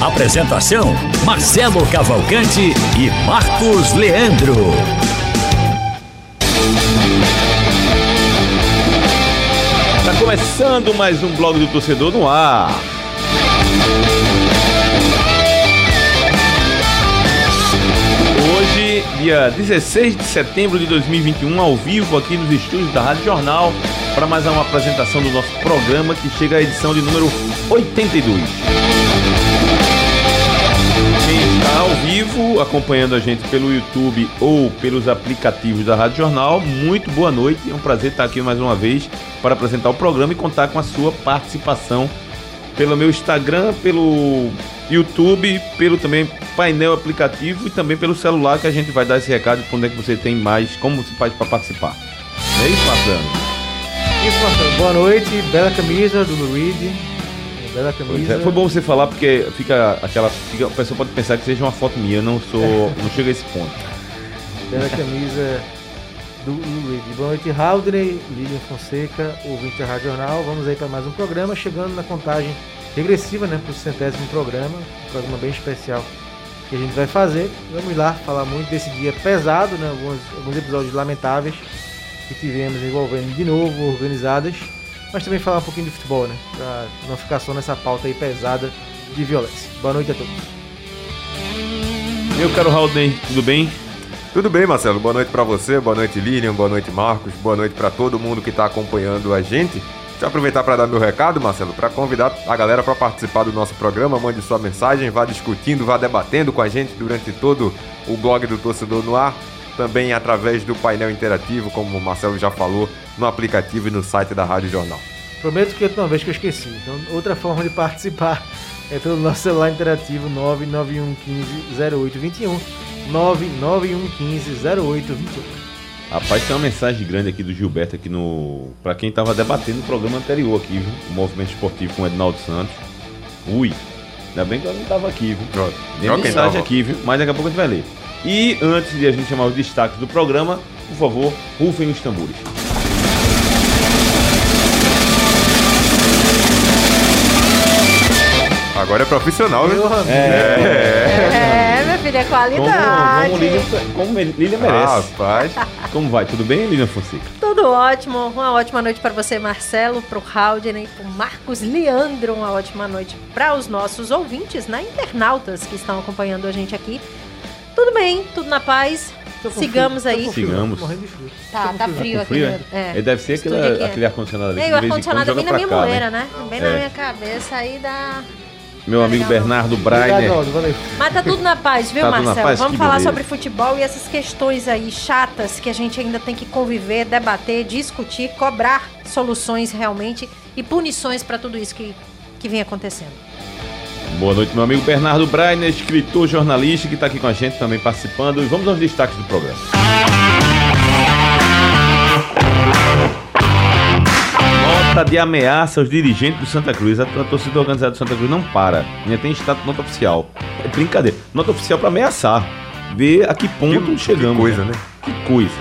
Apresentação: Marcelo Cavalcante e Marcos Leandro. Tá começando mais um blog do torcedor no ar. Hoje, dia 16 de setembro de 2021, ao vivo aqui nos estúdios da Rádio Jornal, para mais uma apresentação do nosso programa que chega à edição de número 82. Ao vivo acompanhando a gente pelo YouTube ou pelos aplicativos da Rádio Jornal, muito boa noite. É um prazer estar aqui mais uma vez para apresentar o programa e contar com a sua participação pelo meu Instagram, pelo YouTube, pelo também painel aplicativo e também pelo celular que a gente vai dar esse recado de onde é que você tem mais, como você faz para participar. É isso, Marcelo? Isso, Marcelo. Boa noite. Bela camisa do Luigi. Bela camisa. é, Foi bom você falar porque fica aquela. Fica, a pessoa pode pensar que seja uma foto minha, eu não sou. não chega a esse ponto. Bela camisa do Luigi. Boa noite, Haldney, Lilian Fonseca, ouvinte da Rádio Jornal. Vamos aí para mais um programa, chegando na contagem regressiva, né, para o centésimo programa. Um programa bem especial que a gente vai fazer. Vamos lá falar muito desse dia pesado, né, alguns, alguns episódios lamentáveis que tivemos envolvendo de novo organizadas, mas também falar um pouquinho de futebol, né, para não ficar só nessa pauta aí pesada de violência. Boa noite a todos. Meu caro Haldane, tudo bem? Tudo bem, Marcelo? Boa noite pra você, boa noite, Lilian, boa noite, Marcos, boa noite pra todo mundo que tá acompanhando a gente. Deixa eu aproveitar para dar meu recado, Marcelo, para convidar a galera para participar do nosso programa. Mande sua mensagem, vá discutindo, vá debatendo com a gente durante todo o blog do Torcedor no Ar. Também através do painel interativo, como o Marcelo já falou, no aplicativo e no site da Rádio Jornal. Prometo que outra vez que eu esqueci. Então, outra forma de participar é pelo nosso celular interativo 991150821. 991150821. Rapaz, tem uma mensagem grande aqui do Gilberto aqui no. Pra quem tava debatendo o programa anterior aqui, viu? O movimento esportivo com o Ednaldo Santos. Ui, ainda bem que eu não tava aqui, viu? Pronto. Tem mensagem tava. aqui, viu? Mas daqui a pouco a gente vai ler. E antes de a gente chamar os destaques do programa, por favor, rufem os tambores. Agora é profissional, viu? Meu amigo. É, meu filho, é Como, qualidade. como, Lilian, como Lilian merece. Rapaz, Como vai? Tudo bem, Lilian Fonseca? Tudo ótimo. Uma ótima noite para você, Marcelo, para o Haldner, para o Marcos Leandro. Uma ótima noite para os nossos ouvintes, né? Internautas que estão acompanhando a gente aqui. Tudo bem, tudo na paz. Sigamos frio, aí. Sigamos. morrendo de frio. Tá, tá frio aqui. né? é? É. Deve ser aquele, é. aquele ar-condicionado ali. E que o ar-condicionado bem na minha cá, moleira, né? Bem na É. minha cabeça aí dá. Meu amigo Legal. Bernardo Obrigado, Breiner. Aldo, valeu. Mas tá tudo na paz, viu, Tá Marcelo? paz? Vamos Que falar beleza. sobre futebol e essas questões aí chatas que a gente ainda tem que conviver, debater, discutir, cobrar soluções realmente e punições para tudo isso que, que vem acontecendo. Boa noite, meu amigo Bernardo Breiner, escritor, jornalista, que está aqui com a gente também participando. E vamos aos destaques do programa. Nota de ameaça aos dirigentes do Santa Cruz. A, a torcida organizada do Santa Cruz não para. Ainda tem estado de nota oficial. É brincadeira. Nota oficial para ameaçar. Ver a que ponto que, chegamos. que coisa, né? Que coisa.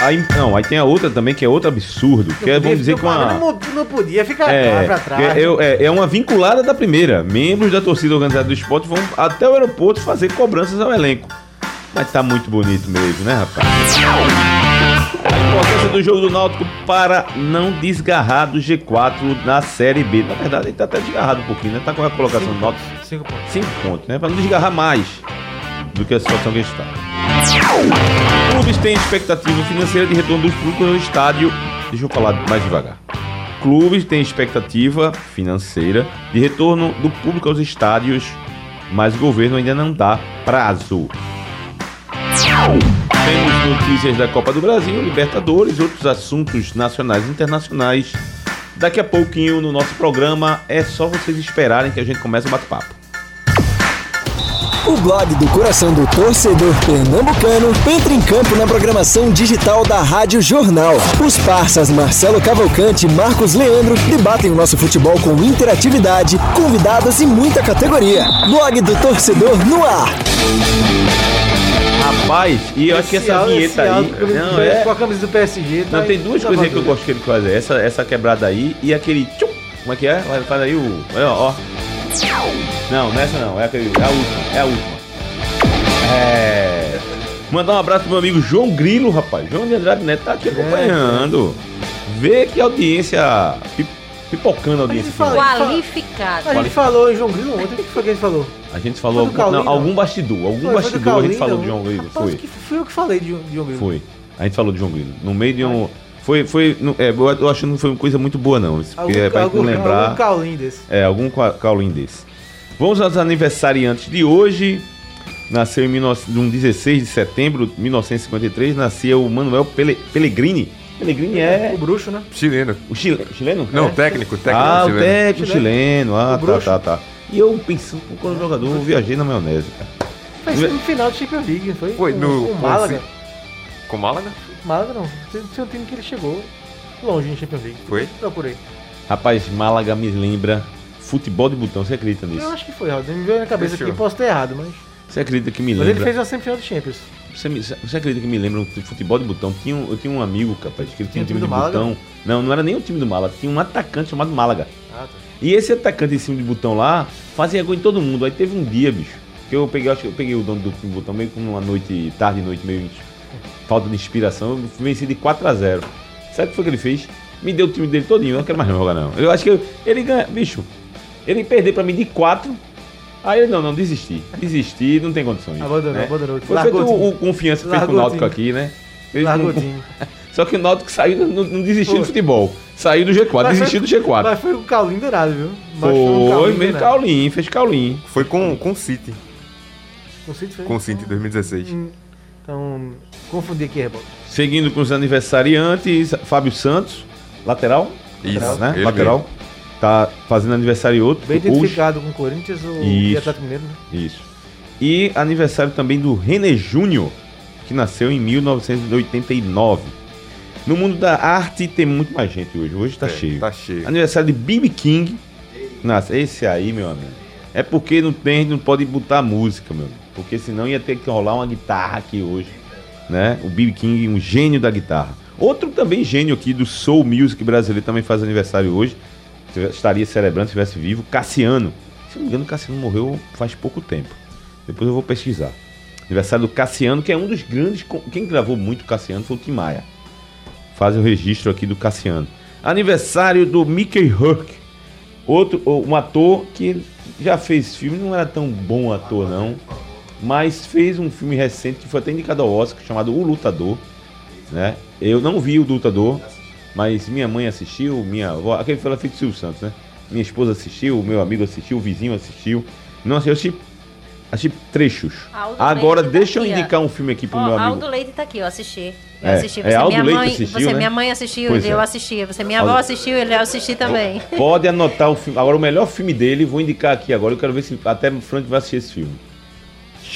Aí, não, aí tem a outra também, que é outro absurdo. Que é, vamos dizer, Não com a. podia- Não, não podia ficar É, pra trás. é, é, é uma vinculada da primeira. Membros da torcida organizada do esporte vão até o aeroporto fazer cobranças ao elenco. Mas tá muito bonito mesmo, né, rapaz? A importância do jogo do Náutico para não desgarrar do G4 na Série B. Na verdade, ele tá até desgarrado um pouquinho, né? Tá com a colocação do Náutico Cinco pontos. 5 pontos, né? Para não desgarrar mais do que a situação que está. Clubes têm expectativa financeira de retorno dos públicos ao estádio. Deixa eu falar mais devagar. Clubes têm expectativa financeira de retorno do público aos estádios, mas o governo ainda não dá prazo. Temos notícias da Copa do Brasil, Libertadores, outros assuntos nacionais e internacionais Daqui a pouquinho no nosso programa é só vocês esperarem que a gente comece o bate-papo. O blog do coração do torcedor pernambucano entra em campo na programação digital da Rádio Jornal. Os parças Marcelo Cavalcante e Marcos Leandro debatem o nosso futebol com interatividade, convidados e muita categoria. Blog do torcedor no ar. Rapaz, e eu acho que essa vinheta aí. Não, com é. Com a camisa do PSG. tá Não, aí, tem duas tá coisinhas que eu gosto que ele faz. Essa, essa quebrada aí e aquele. Tchum, como é que é? Faz aí o. Olha, ó. Não, não é essa não. É, aquele, é a última. É a última. É. Mandar um abraço pro meu amigo João Grilo, rapaz. João de Andrade Neto tá aqui acompanhando. Vê que audiência. pi- Pipocando a audiência. fala- aqui, né? Qualificado. A gente falou em João Grilo ontem. O que foi que a gente falou? A gente falou Foi algum, não, Caulinho, algum não? bastidor. Algum Foi, foi do bastidor a Caulinho, gente falou não. de João Grilo. Rapaz, Foi. que fui eu que falei de, de João Grilo. Foi. A gente falou de João Grilo. No meio de um. Foi. foi no- é, eu acho que não foi uma coisa muito boa, não. Isso, Algum, é pra algum, não lembrar. algum caulinho desse. É, algum ca- caulinho desse. Vamos aos aniversariantes de hoje. Nasceu em 19 de um 16 de setembro de 1953. Nasceu o Manuel Pele, Pellegrini. Pellegrini é O bruxo, né? Chileno. o chile, chileno? Não, É. técnico, técnico Ah, o chileno. técnico chileno. Ah, O tá, tá, tá. E eu pensando, quando jogador, eu viajei na maionese, cara. Foi no final do Champions League, foi? Foi Com- no- com Málaga. Com Málaga? Málaga não. Tinha um time que ele chegou longe em Champions League. Foi? Procurei. Rapaz, Málaga me lembra futebol de botão. Você acredita nisso? Eu acho que foi, Raul. Me veio na cabeça Fechou. aqui, posso ter errado, mas. Você acredita que me Mas ele lembra? fez uma semifinal do Champions. Você, me- você acredita que me lembra um futebol de botão? Tinha um- eu tinha um amigo, capaz, que ele tinha um time time de do Málaga? botão. Não, não era nem o time do Málaga, tinha um atacante chamado Málaga. Ah, tá. E esse atacante em cima de botão lá fazia gol em todo mundo. Aí teve um dia, bicho, que eu peguei, acho que eu peguei o dono do time de botão meio como uma noite, tarde, noite, meio falta de inspiração. Eu venci de 4 a 0 Sabe o que foi que ele fez? Me deu o time dele todinho, eu não quero mais jogar não. Eu acho que eu- ele ganha, bicho, ele perdeu pra mim de 4. Aí ele, não, não, desisti. Desisti, não tem condições. Abandonou, né? abandonou. Foi feito o o, confiança que fez com o Náutico aqui, né? Fez time. Só que o Náutico saiu, não, não desistiu Foi. do futebol. Saiu do G4, Mas desistiu do foi- G4. Mas foi o Caulinho dourado, viu? Um Foi, meio dourado. Caulinho, fez Caulinho. Foi com, com o City. Com o City foi? Com o City em 2016. Hum, Então, confundi aqui, rebote. Seguindo com os aniversariantes, Fábio Santos, lateral. Isso, lateral, né? Lateral. Tá fazendo aniversário outro. Bem hoje. identificado com o Corinthians ou e Isso. Atlético Mineiro, né? Isso. E aniversário também do René Júnior, que nasceu em 1989. No mundo da arte tem muito mais gente hoje. Hoje tá É, cheio. Tá cheio. Aniversário de B.B. King. Nossa, esse aí, meu amigo. É porque não tem, não pode botar música, meu amigo. Porque senão ia ter que rolar uma guitarra aqui hoje. Né? O B.B. King, um gênio da guitarra. Outro também gênio aqui do Soul Music brasileiro também faz aniversário hoje. Estaria celebrando se estivesse vivo. Cassiano. Se não me engano, Cassiano morreu faz pouco tempo. Depois eu vou pesquisar. Aniversário do Cassiano, que é um dos grandes. Quem gravou muito Cassiano foi o Tim Maia. Faz o registro aqui do Cassiano. Aniversário do Mickey Rourke. Outro, um ator que já fez filme, não era tão bom ator não, mas fez um filme recente que foi até indicado ao Oscar, chamado O Lutador, né? Eu não vi o Lutador, mas minha mãe assistiu, minha avó, aquele foi feito Silvio Santos, né? Minha esposa assistiu, meu amigo assistiu, o vizinho assistiu. Não assisti, eu assisti, assisti trechos. Aldo Agora Leite tá deixa eu aqui, ó. indicar um filme aqui pro Ó, meu amigo. Aldo Leite tá aqui, eu assisti. Eu É, assisti. é, Você, Aldo minha Leite mãe, assistiu, você né? minha mãe assistiu, Pois eu é. assisti. Você, minha Aldo- avó assistiu, ele eu assisti também. Pode anotar o filme. Agora, o melhor filme dele, vou indicar aqui agora. Eu quero ver se até o Frank vai assistir esse filme.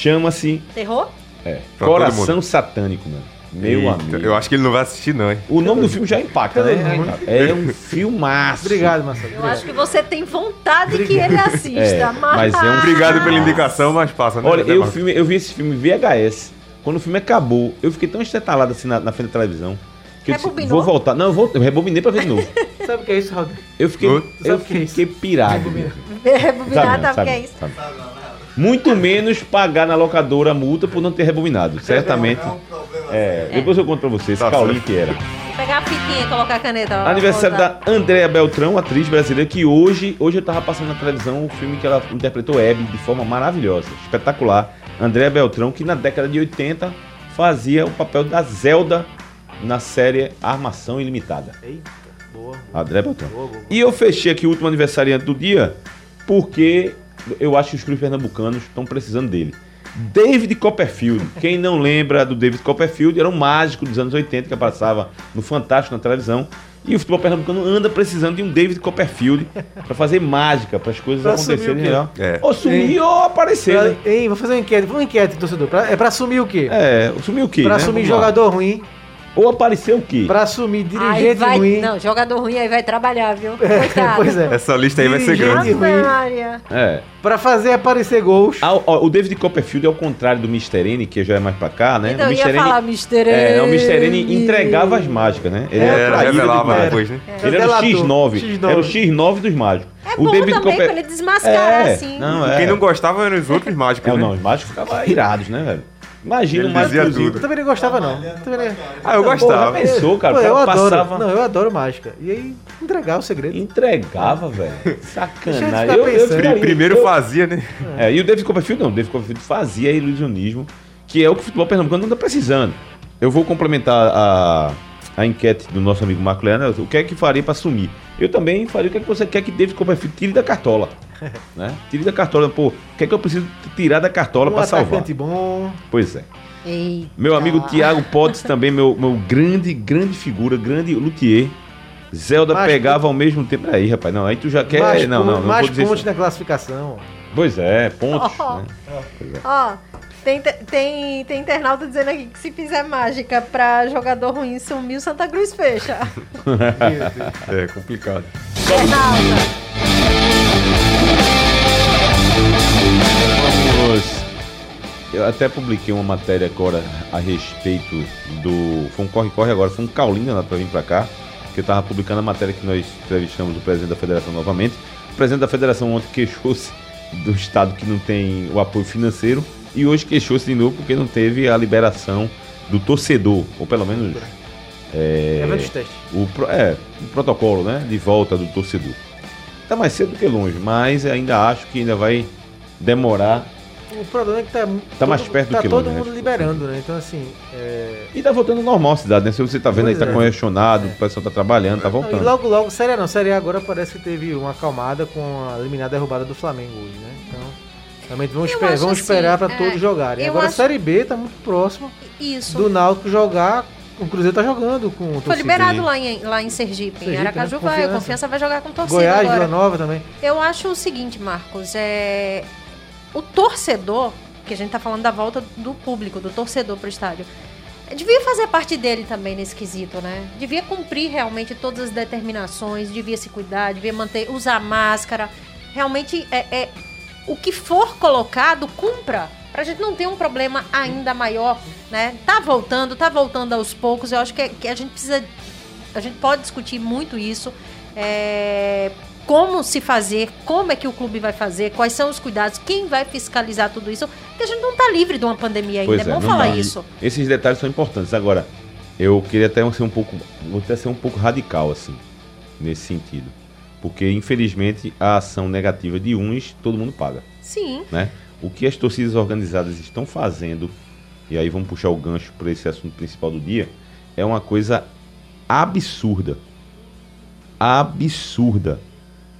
Chama-se Terror? é, Pra Coração. Satânico, mano. Meu Eita, amigo. Eu acho que ele não vai assistir, não, hein? O nome do filme já impacta, né? É um filmaço. Obrigado, Marcelo. Eu obrigado. acho que você tem vontade que ele assista, É, mas... mas é um Obrigado pela indicação, mas passa, né? Olha, né, eu, filme, eu vi esse filme VHS. Quando o filme acabou, eu fiquei tão estetalado assim na, na frente da televisão. Que eu disse, vou voltar. Não, eu, vou, eu rebobinei pra ver de novo. Sabe o que é isso, Raul? Eu fiquei, eu Sabe o que é isso? fiquei pirado. Rebobinar. Rebobinar, Sabe, tá? sabe, Porque é isso. sabe. Muito menos pagar na locadora a multa por não ter rebobinado. Certamente. É, depois eu conto pra vocês, Tá Caulinho certo. que era. Pegar a fitinha e colocar a caneta. Aniversário da Andréa Beltrão, atriz brasileira, que hoje, hoje eu tava passando na televisão o filme que ela interpretou Abby de forma maravilhosa, espetacular. Andréa Beltrão, que na década de 80 fazia o papel da Zelda na série Armação Ilimitada. Eita, boa. Andréa Beltrão. Boa, boa. E eu fechei aqui o último aniversariante do dia, porque eu acho que os clubes pernambucanos estão precisando dele. David Copperfield. Quem não lembra do David Copperfield, era um mágico dos anos 80 que passava no Fantástico na televisão. E o futebol pernambucano anda precisando de um David Copperfield pra fazer mágica, para as coisas Pra acontecerem melhor. É. Ou sumir Hein? ou aparecer, Pra- né? Hein, vou fazer uma enquete. Vamos uma enquete, torcedor. Pra- é pra assumir o quê? É, sumir o quê? pra né? assumir Vamos lá. jogador ruim. Ou aparecer o quê? Pra assumir dirigente vai, ruim. não, jogador ruim aí vai trabalhar, viu? Coitado. pois é. Essa lista aí vai ser Dirigente grande. Ruim. É. Pra fazer aparecer gols. Ah, ó, o David Copperfield é o contrário do Mr. N, que já é mais pra cá, né? Então o Mr. N, falar Mr. é, o Mr. N N. entregava as mágicas, né? Ele É, era revelava demais. depois, né? Ele era o Delator. X9. X9. Era o X9 dos mágicos. É o bom David também Copper- pra ele desmascarar, É, assim. Não, E é. quem não gostava eram os outros mágicos, É, né? não, os mágicos ficavam irados, né, velho? Imagina o mágico. Eu também não gostava, não. Eu também não- Ah, eu Porra, gostava. pensou, cara? Pô, eu adoro. passava... Não, eu adoro mágica. E aí, entregar o segredo. Entregava, velho. Deixa eu Sacanagem. Eu, eu ficaria- Primeiro eu- fazia, né? É, e o David Copperfield não. O David Copperfield fazia ilusionismo, que é o que o futebol pernambucano não está precisando. Eu vou complementar a, a enquete do nosso amigo Marco Leandro. O que é que faria para assumir? Eu também faria o que é que você quer que David Copperfield tire da cartola. né? Tire da cartola. Pô, o que é que eu preciso tirar da cartola Um para salvar? bom. Pois é. Eita. Meu amigo Tiago Potts também, meu, meu grande, grande figura, grande luthier. Zelda Mais pegava ao mesmo tempo. Aí, rapaz, não, aí tu já quer. mais não, não, não mais pontos isso. na classificação. Pois é, pontos. Oh. né? Ó, tem, tem, tem internauta dizendo aqui que se fizer mágica pra jogador ruim sumir, o Santa Cruz fecha. É complicado. Internauta. Vamos. Eu até publiquei uma matéria agora a respeito do. Foi um corre-corre agora, foi um Caulina lá pra vir pra cá. Que eu tava publicando a matéria que nós entrevistamos o presidente da federação novamente. O presidente da federação ontem queixou-se do estado que não tem o apoio financeiro. E hoje queixou-se de novo porque não teve a liberação do torcedor, ou pelo menos É, o, é, o protocolo né, de volta do torcedor. Tá mais cedo do que longe, mas ainda acho que ainda vai demorar O problema é que tá, Tá mais perto do tá que todo né? mundo liberando, né? Então, assim. É... E tá voltando normal a cidade, né? Se você tá vendo aí, Pois tá é. congestionado, o pessoal tá trabalhando, tá Não, e voltando. logo, logo, Série A não. Série A agora parece que teve uma acalmada com a eliminada derrubada do Flamengo hoje, né? Então, realmente vamos, esper- vamos assim, esperar pra é, todos jogarem. Agora, acho- Série B tá muito próximo Isso. do Náutico jogar. O Cruzeiro tá jogando com o Foi torcida. liberado lá em, lá em Sergipe. Sergipe, em Aracaju né? vai. Confiança. Confiança vai jogar com torcida Goiás, agora. Vila Nova também. Eu acho o seguinte, Marcos, é o torcedor, que a gente tá falando da volta do público, do torcedor pro estádio, devia fazer parte dele também nesse quesito, né? Devia cumprir realmente todas as determinações, devia se cuidar, devia manter, usar máscara. Realmente é, é o que for colocado, cumpra. Pra gente não ter um problema ainda maior, né? Tá voltando, tá voltando aos poucos. Eu acho que, que a gente precisa a gente pode discutir muito isso. é, como se fazer, como é que o clube vai fazer, quais são os cuidados, quem vai fiscalizar tudo isso. Porque a gente não está livre de uma pandemia ainda. Pois é bom não falar dá. isso. Esses detalhes são importantes. Agora, eu queria até ser um pouco, vou até ser um pouco radical assim, nesse sentido. Porque infelizmente a ação negativa de uns todo mundo paga, Sim. né? O que as torcidas organizadas estão fazendo, e aí vamos puxar o gancho para esse assunto principal do dia, é uma coisa absurda. Absurda.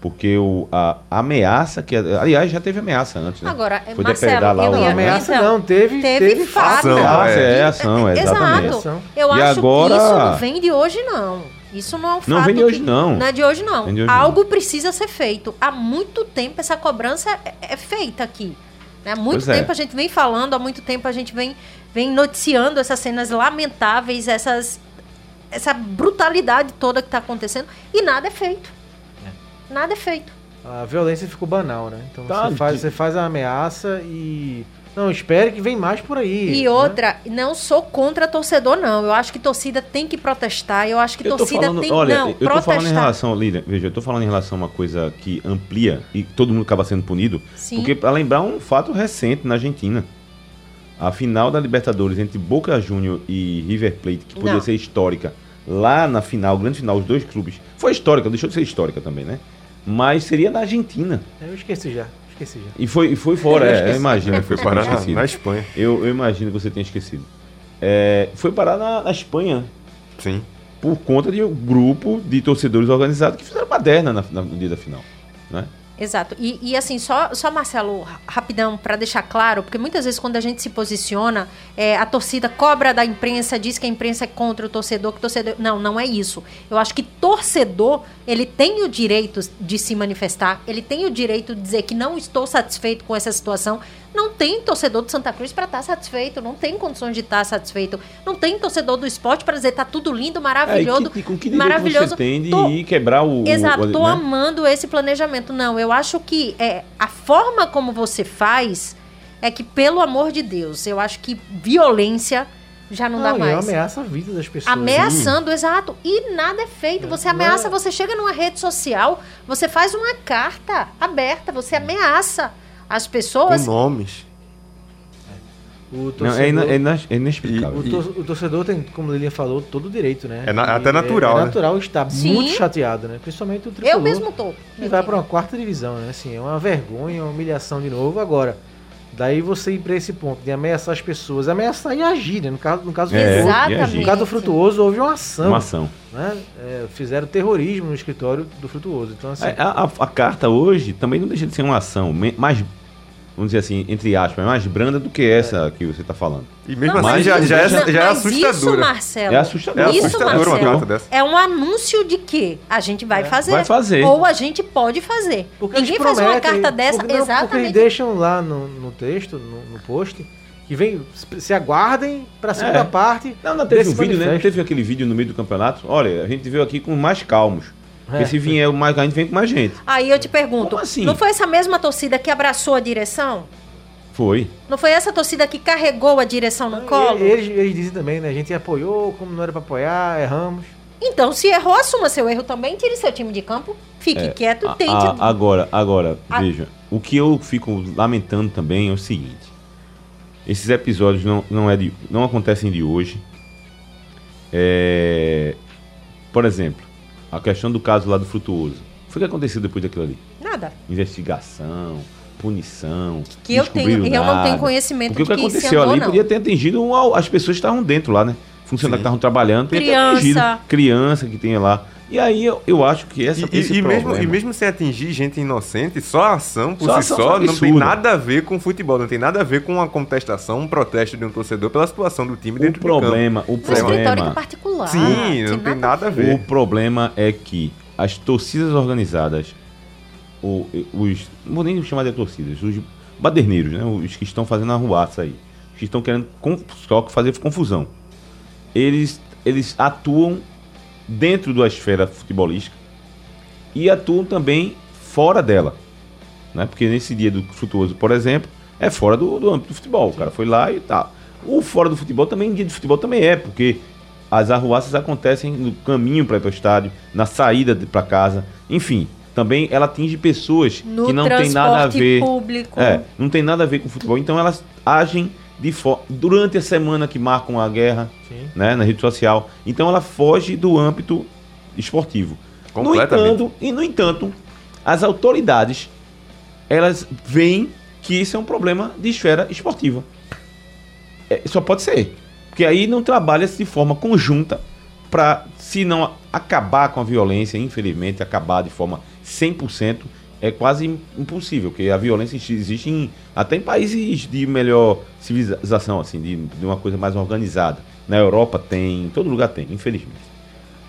Porque o, a, a ameaça que. Aliás, já teve ameaça antes, né? Agora, Foi Marcelo, lá eu o- Não, ia... ameaça então, não, teve, Teve, fato. Ação, Ah, é. é ação, é, exatamente. Exato. Eu E acho agora- que isso não vem de hoje, não. Isso não é um fato. Não vem de hoje, que- não. Não é de hoje, não. De hoje, Algo precisa ser feito. Há muito tempo essa cobrança é, é feita aqui. Né? Há muito Pois é. tempo a gente vem falando, há muito tempo a gente vem, vem noticiando essas cenas lamentáveis, essas, essa brutalidade toda que está acontecendo. E nada é feito. Nada é feito. A violência ficou banal, né? Então Tá, você, faz, que- você faz a ameaça e. Não, espere que vem mais por aí. E né? outra, não sou contra torcedor, não. Eu acho que torcida tem que protestar. Eu acho que Eu torcida falando, tem olha, não eu tô falando em protestar. relação, Lilian, veja, eu tô falando em relação a uma coisa que amplia e todo mundo acaba sendo punido. Sim. Porque para lembrar um fato recente na Argentina. A final da Libertadores entre Boca Juniors e River Plate, que poderia Não. ser histórica, lá na final, grande final, os dois clubes. Foi histórica, deixou de ser histórica também, né? Mas seria na Argentina. Eu esqueci já. Esqueci já. E foi, e foi fora, Eu é, eu imagino que Foi parar na, na Espanha. Eu, eu imagino que você tenha esquecido. É, foi parar na, na Espanha, Sim. por conta de um grupo de torcedores organizados que fizeram baderna na, na- no dia da final. Né? Exato. E, e assim, só, só Marcelo, rapidão, para deixar claro, porque muitas vezes quando a gente se posiciona, é, a torcida cobra da imprensa, diz que a imprensa é contra o torcedor, que torcedor. Não, não é isso. Eu acho que torcedor, ele tem o direito de se manifestar, ele tem o direito de dizer que não estou satisfeito com essa situação. Não tem torcedor de Santa Cruz para estar satisfeito, não tem condições de estar satisfeito. Não tem torcedor do esporte para dizer tá tudo lindo, maravilhoso. É, e que, com que maravilhoso. você tem de Tô- ir quebrar o... Exato, o, tô né? amando esse planejamento. Não, eu acho que é, a forma como você faz é que, pelo amor de Deus, eu acho que violência já não, dá Não, e mais. ameaça a vida das pessoas. Ameaçando, exato. E nada é feito. Você não ameaça, é- você chega numa rede social, você faz uma carta aberta, você ameaça as Com pessoas. nomes. O Não, torcedor, é, ina- é ina- é inexplicável. o, tor- o torcedor tem, como o Lilian falou, todo o direito, né? É na- até natural, É, né? natural estar Sim. muito chateado, né? Principalmente o tricolor. Eu mesmo tô. E vai para uma quarta divisão, né? Assim, é uma vergonha, uma humilhação de novo. Agora, daí você ir para esse ponto de ameaçar as pessoas, ameaçar e agir, né? No caso, no caso, do É, Frutuoso- Exatamente. no caso do Frutuoso, houve uma ação. Uma ação. Né? É, fizeram terrorismo no escritório do Frutuoso. Então, assim, A, a- a carta hoje também não deixa de ser uma ação mais, vamos dizer assim, entre aspas, mais branda do que essa que você está falando. E mesmo Não, assim mas já, isso- já é, não, já é mas Isso, assustadora. Marcelo. É assustador. É Isso, assustador uma Marcelo. carta dessa. É um anúncio de que a gente vai fazer. Vai fazer. Ou a gente pode fazer. porque Ninguém faz uma carta dessa. porque, não, Porque eles exatamente. deixam lá no, no texto, no, no post, que vem, se aguardem para a segunda É. parte. Não, não teve desse um vídeo, né? Não manifesto. teve aquele vídeo no meio do campeonato? Olha, a gente veio aqui com mais calmos. Porque É. se vier mais, a gente vem com mais gente. Aí eu te pergunto: Como assim? não foi essa mesma torcida que abraçou a direção? Foi. Não foi essa torcida que carregou a direção no colo? Eles, eles dizem também, né? A gente apoiou, como não era para apoiar, erramos. Então, se errou, assuma seu erro também, tire seu time de campo, fique É, quieto A- tente. a- agora, agora, A- veja. O que eu fico lamentando também é o seguinte. Esses episódios não, não, é de, não acontecem de hoje. É, por exemplo, a questão do caso lá do Frutuoso. Foi o que aconteceu depois daquilo ali? Nada. Investigação, punição. Que eu tenho, eu não tenho conhecimento Porque o que aconteceu ali não. podia ter atingido um as pessoas que estavam dentro lá, né? Funcionários que estavam trabalhando, podia ter Criança. atingido criança que tinha lá. E aí eu, eu acho que essa E, esse e- mesmo, problema. e mesmo sem atingir gente inocente, só a ação por Só si ação só é não tem nada a ver com futebol, não tem nada a ver com uma contestação, um protesto de um torcedor pela situação do time o dentro do campo. problema, o Um escritório que é problema, particular. Sim, não tem nada a o ver. problema é que as torcidas organizadas, o- os, não vou nem chamar de torcidas, os baderneiros, né? Os que estão fazendo a ruaça aí, os que estão querendo com- só que fazer confusão. Eles, eles atuam dentro da esfera futebolística e atuam também fora dela. Né? Porque nesse dia do Frutuoso, por exemplo, é fora do, do âmbito do futebol. O cara foi lá e tal. O fora do futebol também, dia de futebol também é, porque as arruaças acontecem no caminho para ir para o estádio, na saída para casa, enfim. Também ela atinge pessoas No que não tem nada a ver. público. É, não tem nada a ver com futebol. Então elas agem de durante a semana que marcam a guerra, Sim. né, na rede social. Então ela foge do âmbito esportivo. No Completamente. entanto, e no entanto, as autoridades elas veem que isso é um problema de esfera esportiva. É, só pode ser. Porque aí não trabalha-se de forma conjunta para, se não acabar com a violência, infelizmente, acabar de forma 100%, é quase impossível, porque a violência existe em, até em países de melhor civilização, assim, de, de uma coisa mais organizada. Na Europa tem, em todo lugar tem, infelizmente.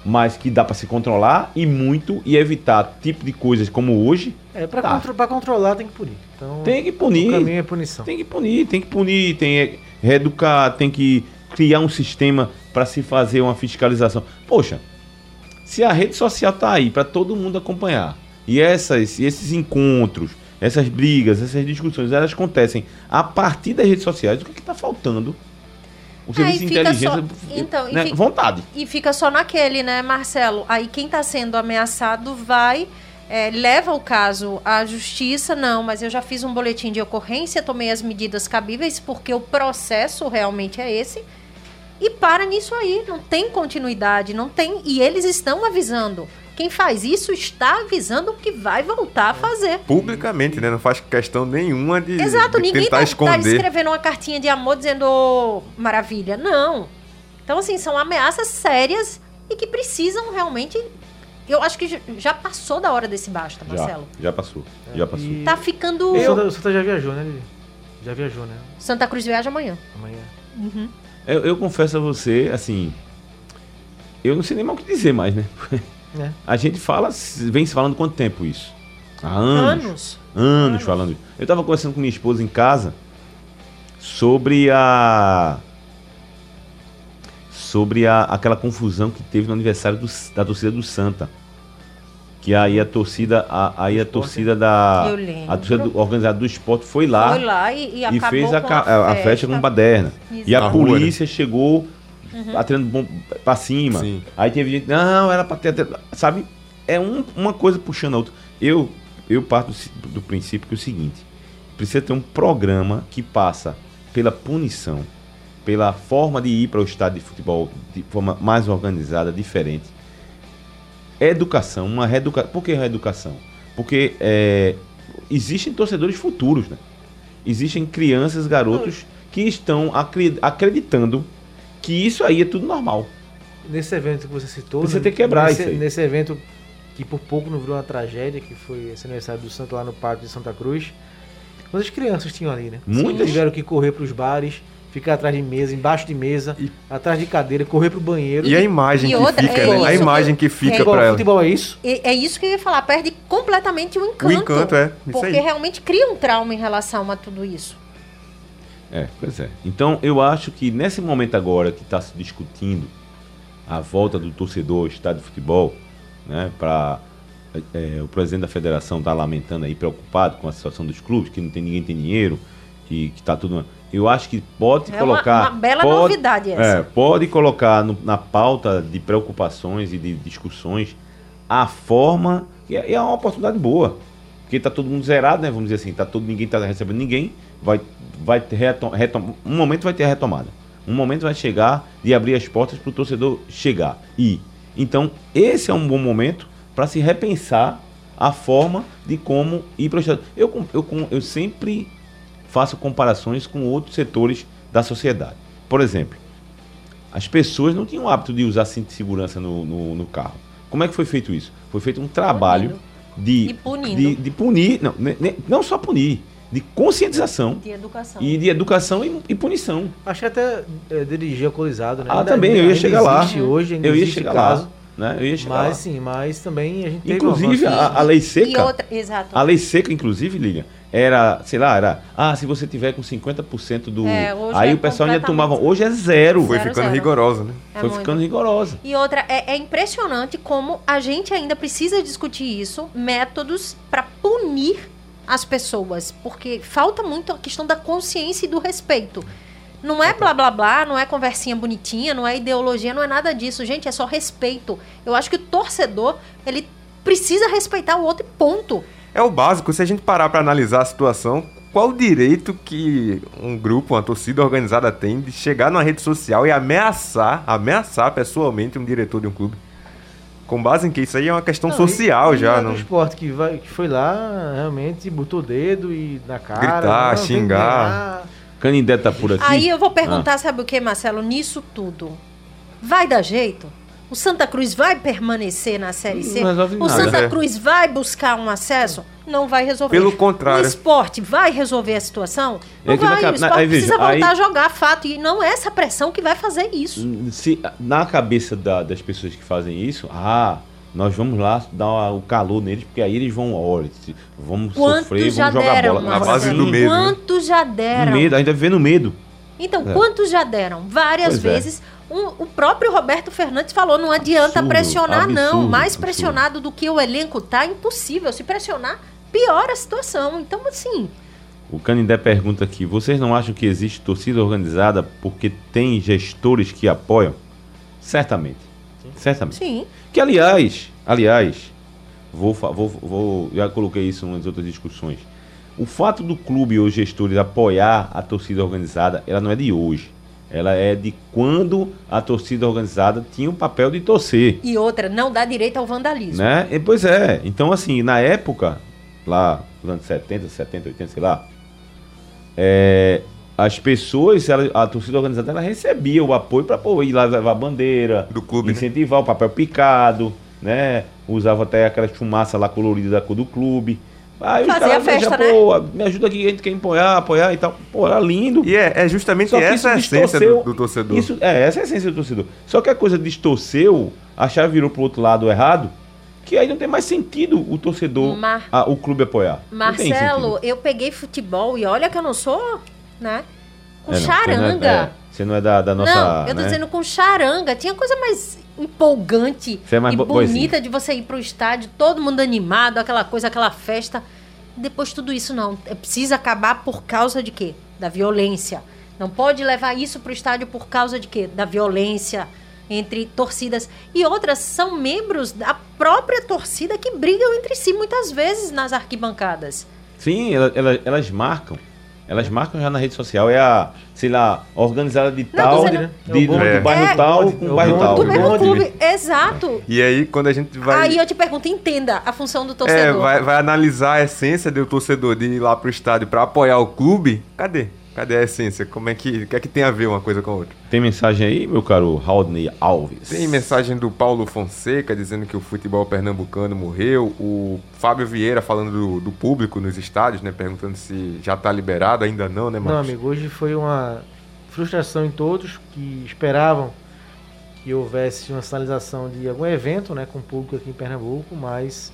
Mas que dá para se controlar e muito e evitar tipo de coisas como hoje, É, pra, Tá. contro- controlar tem que punir. Então, tem que o punir. caminho é punição. Tem que punir, tem que punir, tem que reeducar, tem que criar um sistema para se fazer uma fiscalização. Poxa, se a rede social tá aí para todo mundo acompanhar e essas, e esses encontros, essas brigas, essas discussões, elas acontecem a partir das redes sociais, o que é está faltando? O serviço de fica inteligência, só- então, e né, fica- vontade. E fica só naquele, né, Marcelo? Aí quem está sendo ameaçado vai, é, leva o caso à justiça, não, mas eu já fiz um boletim de ocorrência, tomei as medidas cabíveis, porque o processo realmente é esse. E para nisso aí, não tem continuidade, não tem. E eles estão avisando. Quem faz isso está avisando que vai voltar a fazer. Publicamente, né? Não faz questão nenhuma de, Exato, de ninguém tentar tá, tá esconder. escrevendo uma cartinha de amor dizendo "Ô, maravilha. Não. Então, assim, são ameaças sérias e que precisam realmente. Eu acho que já- já passou da hora desse basta, Já, Marcelo. já passou. Já passou. E- Tá ficando. O Santa, o Santa já viajou, né, Lili? Já viajou, né? Santa Cruz viaja amanhã. Amanhã. Eu, eu confesso a você, assim. Eu não sei nem mais o que dizer mais, né? É. A gente fala, vem se falando quanto tempo isso? Há anos. Anos. Anos falando isso. Eu tava conversando com minha esposa em casa sobre a. Sobre a, aquela confusão que teve no aniversário do- da torcida do Santa. Que aí a torcida, a, aí a torcida da. Eu lembro. A torcida do- organizada do esporte foi lá Foi lá e, e e fez a, com ca- a, a festa com baderna. E a polícia chegou atirando bom pra cima. Sim. Aí teve gente, não, era pra ter. ter-" Sabe? É um- uma coisa puxando a outra. Eu, eu parto do, do princípio que é o seguinte: precisa ter um programa que passa pela punição, pela forma de ir para o estádio de futebol de forma mais organizada, diferente. Educação, uma reeducação. Por que reeducação? Porque é, existem torcedores futuros, né? Existem crianças, garotos que estão acre- acreditando que isso aí é tudo normal. Nesse evento que você citou. Você né, tem que quebrar nesse, isso aí. Nesse evento que por pouco não virou uma tragédia, que foi esse aniversário do Santo lá no Parque de Santa Cruz. Quantas crianças tinham ali, né? Muitas. Tiveram que correr para os bares, ficar atrás de mesa, embaixo de mesa, E- atrás de cadeira, correr pro banheiro. E a imagem E que outra- fica, é né? A imagem é- que fica futebol, pra ela. futebol é isso? E- É isso que eu ia falar, perde completamente o encanto. O encanto, é. Isso Porque aí. realmente cria um trauma em relação a tudo isso. É, pois é. Então eu acho que nesse momento agora que está se discutindo a volta do torcedor ao estádio de futebol, né, para o presidente da federação está lamentando aí, preocupado com a situação dos clubes, que não tem ninguém tem dinheiro, que, que tá tudo. Eu acho que pode É uma- colocar. uma bela pode, novidade essa. É, pode colocar no- na pauta de preocupações e de discussões a forma. E é, é uma oportunidade boa. Porque tá todo mundo zerado, né? Vamos dizer assim, tá todo, ninguém tá recebendo ninguém. Vai, vai retom, retom- um momento vai ter a retomada. Um momento vai chegar de abrir as portas para o torcedor chegar. E então esse é um bom momento para se repensar a forma de como ir para o estádio. Eu, eu, eu sempre faço comparações com outros setores da sociedade. Por exemplo, as pessoas não tinham o hábito de usar cinto de segurança no, no, no carro. Como é que foi feito isso? Foi feito um trabalho de, E punindo. de, de punir, não, ne- não só punir, de conscientização De educação. e de educação e, e punição. Acho que até é, dirigir alcoolizado, né? Ah, Ainda- também, eu ia chegar lá. existe Hoje, ainda Eu ia existe chegar caso, lá. Né? Eu ia chegar Mas lá. sim, mas também a gente Inclusive, a, a lei E seca. outra, exato. A lei seca, inclusive, Lilian, era, sei lá, era. Ah, se você tiver com 50% do. É, aí é o pessoal ainda tomava. Hoje é zero. Foi Zero, ficando zero. rigorosa, né? É Foi muito. ficando rigorosa. E outra, é, é impressionante como a gente ainda precisa discutir isso, métodos para punir as pessoas, porque falta muito a questão da consciência e do respeito. Não é blá blá blá, não é conversinha bonitinha, não é ideologia, não é nada disso, gente, é só respeito. Eu acho que o torcedor, ele precisa respeitar o outro e ponto. É o básico, se a gente parar pra analisar a situação, qual o direito que um grupo, uma torcida organizada tem de chegar numa rede social e ameaçar, ameaçar pessoalmente um diretor de um clube? Com base em que isso aí é uma questão Não, social e- e já, a não. do esporte que, vai, que foi lá, realmente botou o dedo e na cara. Gritar, não, xingar. Canindé tá por aqui. Aí eu vou perguntar, sabe o que, Marcelo? Nisso tudo, vai dar jeito? O Santa Cruz vai permanecer na Série C? O. Santa É. Cruz vai buscar um acesso? Não vai resolver. Pelo contrário. O esporte vai resolver a situação? Não É vai. ca- O na- esporte aí, veja, precisa voltar aí- a jogar fato. E não é essa pressão que vai fazer isso. Se, na cabeça da- das pessoas que fazem isso, ah, nós vamos lá dar o calor neles, porque aí eles vão, olha, se- vamos Quantos sofrer, vamos jogar deram, bola. Na base do medo, né? Quantos já deram? No medo, ainda vê no medo. Então, É. quantos já deram? Várias Pois é. vezes. Um- o próprio Roberto Fernandes falou: não adianta Absurdo, pressionar, não. absurdo, Mais absurdo. pressionado do que o elenco tá, impossível. Se pressionar, piora a situação. Então, assim, O Canindé pergunta aqui: vocês não acham que existe torcida organizada porque tem gestores que apoiam? Certamente. Certamente. sim. Que aliás, aliás, vou, vou, vou, já coloquei isso nas outras discussões. O fato do clube ou gestores apoiar a torcida organizada, ela não é de hoje. Ela é de quando a torcida organizada tinha o papel de torcer. E outra, não dá direito ao vandalismo. Né? E, pois é. Então, assim, na época, lá nos anos 70, 70, 80, sei lá, é, as pessoas, ela- a torcida organizada, ela recebia o apoio para ir lá levar a bandeira, Do clube, né? incentivar o papel picado. né? Usava até aquela fumaça lá colorida da cor do clube. Aí os Fazia caras festa, já, né? pô, me ajuda aqui, a gente quer apoiar, apoiar e tal. Pô, era lindo. E é, é justamente Só que essa a essência do, do torcedor. Isso, é, essa é a essência do torcedor. Só que a coisa distorceu, a chave virou pro outro lado errado, que aí não tem mais sentido o torcedor, Mar- a- o clube apoiar. Marcelo, eu peguei futebol e olha que eu não sou, né? Com É, você não charanga. é, Você não é da, da nossa. não, eu tô né? dizendo com charanga. Tinha coisa mais empolgante é mais e bo- boizinho. bonita de você ir pro estádio, todo mundo animado, aquela coisa, aquela festa. Depois tudo isso não. É preciso acabar por causa de quê? Da violência. Não pode levar isso pro estádio por causa de quê? Da violência entre torcidas. E outras são membros da própria torcida que brigam entre si muitas vezes nas arquibancadas. Sim, ela- ela- elas marcam. Elas marcam já na rede social. É a, sei lá, organizada de Não, tal, de, de- É do bairro É. tal com é o bairro tal. Do mesmo clube, exato. E aí, quando a gente vai. Aí eu te pergunto, entenda a função do É, torcedor. vai, vai analisar a essência do torcedor de ir lá pro estádio pra apoiar o clube. Cadê? Cadê a essência? Como é que. O que é que tem a ver uma coisa com a outra? Tem mensagem aí, meu caro Rodney Alves? Tem mensagem do Paulo Fonseca dizendo que o futebol pernambucano morreu. O Fábio Vieira falando do, do público nos estádios, né? Perguntando se já tá liberado. Ainda não, né, Não, Marcos? amigo, hoje foi uma frustração em todos que esperavam que houvesse uma sinalização de algum evento, né, com o público aqui em Pernambuco, mas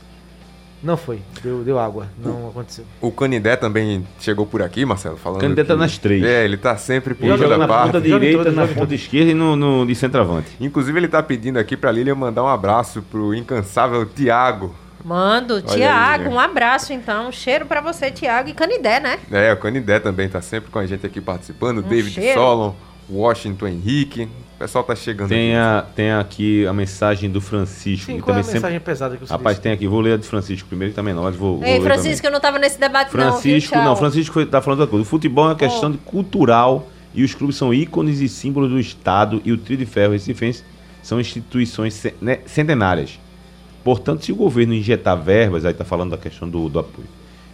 não foi. Deu, deu água, não aconteceu. O Canidé também chegou por aqui, Marcelo, falando. Canidé tá que- nas três. É, ele tá sempre por Joga joga toda na parte. ponta direita, na ponta esquerda e no, no de centroavante. Inclusive, ele tá pedindo aqui pra Lilian mandar um abraço pro incansável Tiago. Mando, Tiago, um abraço então. Um cheiro pra você, Tiago e Canidé, né? É, o Canidé também tá sempre com a gente aqui participando. David cheiro. Solon, Washington Henrique. O pessoal tá chegando Tem, aqui. a, tem aqui a mensagem do Francisco. Sim, qual é a também mensagem sempre... pesada que você Rapaz, disse? tem aqui, vou ler a de Francisco primeiro, que também não, mas vou, vou Ei, ler Francisco, eu não tava nesse debate não, viu? Francisco, não, Francisco foi, tá falando outra coisa. O futebol é uma questão de cultural e os clubes são ícones e símbolos do Estado e o Trio de Ferro Recifense são instituições né, centenárias. Portanto, se o governo injetar verbas, aí está falando da questão do, do apoio,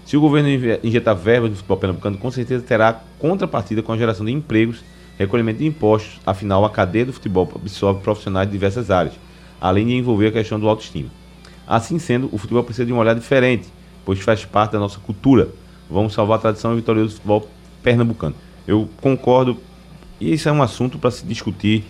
se o governo injetar verbas no futebol pernambucano, com certeza terá contrapartida com a geração de empregos, recolhimento de impostos, afinal a cadeia do futebol absorve profissionais de diversas áreas, além de envolver a questão do autoestima. Assim sendo, o futebol precisa de um olhar diferente, pois faz parte da nossa cultura. Vamos salvar a tradição vitoriosa do futebol pernambucano. Eu concordo, e isso é um assunto para se discutir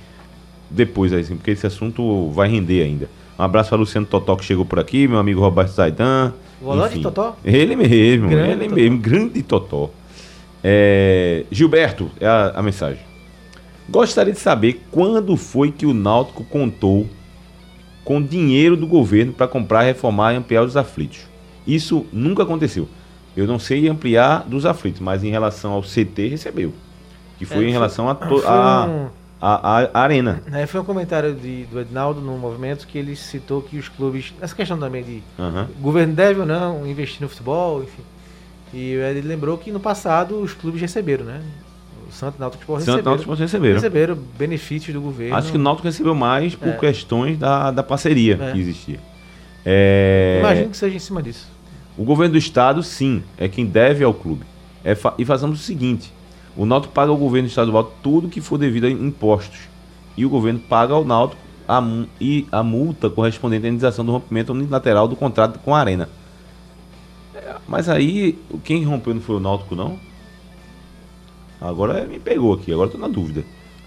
depois, assim, porque esse assunto vai render ainda. Um abraço para Luciano Totó que chegou por aqui, meu amigo Roberto Zaidan. O Volante. Totó? Ele mesmo, Grande ele Totó. mesmo, grande Totó. É, Gilberto, é a, a mensagem. Gostaria de saber quando foi que o Náutico contou com dinheiro do governo para comprar, reformar e ampliar os aflitos. Isso nunca aconteceu. Eu não sei ampliar dos aflitos, mas em relação ao CT recebeu. Que foi É, em relação a, um- arena. É, foi um comentário de- do Ednaldo no movimento que ele citou que os clubes. Essa questão também de o governo deve ou não investir no futebol, enfim. E ele lembrou que no passado os clubes receberam, né? O Santo Náutico Sport Santo receberam, Náutico vocês receberam. receberam benefícios do governo. Acho que o Náutico recebeu mais por É. questões da, da parceria É. que existia. É, Imagino que seja em cima disso. O governo do estado, sim, é quem deve ao clube. É fa- e fazemos o seguinte: o Náutico paga ao governo estadual tudo que for devido a impostos. E o governo paga ao Náutico a, e a multa correspondente à indenização do rompimento unilateral do contrato com a Arena. É, Mas aí, quem rompeu não foi o Náutico, não? Agora me pegou aqui, agora estou na dúvida.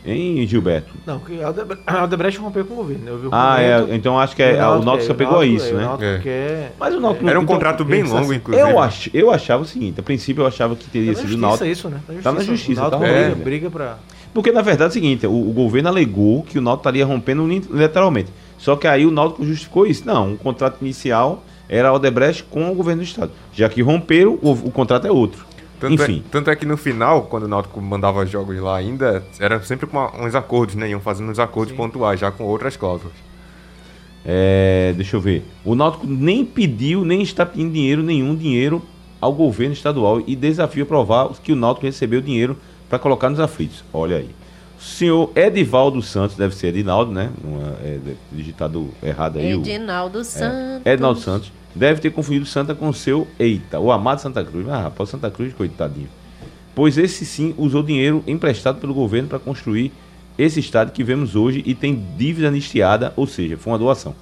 Hein, Gilberto? Não, que a Odebrecht- a Odebrecht rompeu com o governo. né? Eu vi o Ah, é, então acho que é, e o Náutico é, Náutico- isso, é, né? É. quer. Mas o Náutico Era um então, contrato bem longo, inclusive. Eu, ach, eu achava o seguinte, a princípio eu achava que teria Tá sido o justiça Náutico. isso, né? Tá na justiça, O Náutico tá briga, briga pra. Porque na verdade é o seguinte, o, o governo alegou que o Náutico estaria rompendo unilateralmente. Só que aí o Náutico justificou isso. Não, o contrato inicial era a Odebrecht com o governo do estado. Já que romperam, o, o contrato é outro. Tanto Enfim. É, tanto é que no final, quando o Náutico mandava jogos lá ainda, era sempre com uma- uns acordos, né? Iam fazendo uns acordos pontuais, já com outras cláusulas. É, deixa eu ver. O Náutico nem pediu, nem está pedindo dinheiro, nenhum dinheiro ao governo estadual e desafio a provar que o Náutico recebeu dinheiro para colocar nos aflitos. Olha aí. O senhor Edivaldo Santos, deve ser Edinaldo, né? Não é, é digitado errado aí. o- Edinaldo Santos. É, Edinaldo Santos deve ter confundido Santa com seu Eita, o amado Santa Cruz. Ah, rapaz, Santa Cruz, coitadinho. Pois esse sim usou dinheiro emprestado pelo governo para construir esse estádio que vemos hoje e tem dívida anistiada, ou seja, foi uma doação.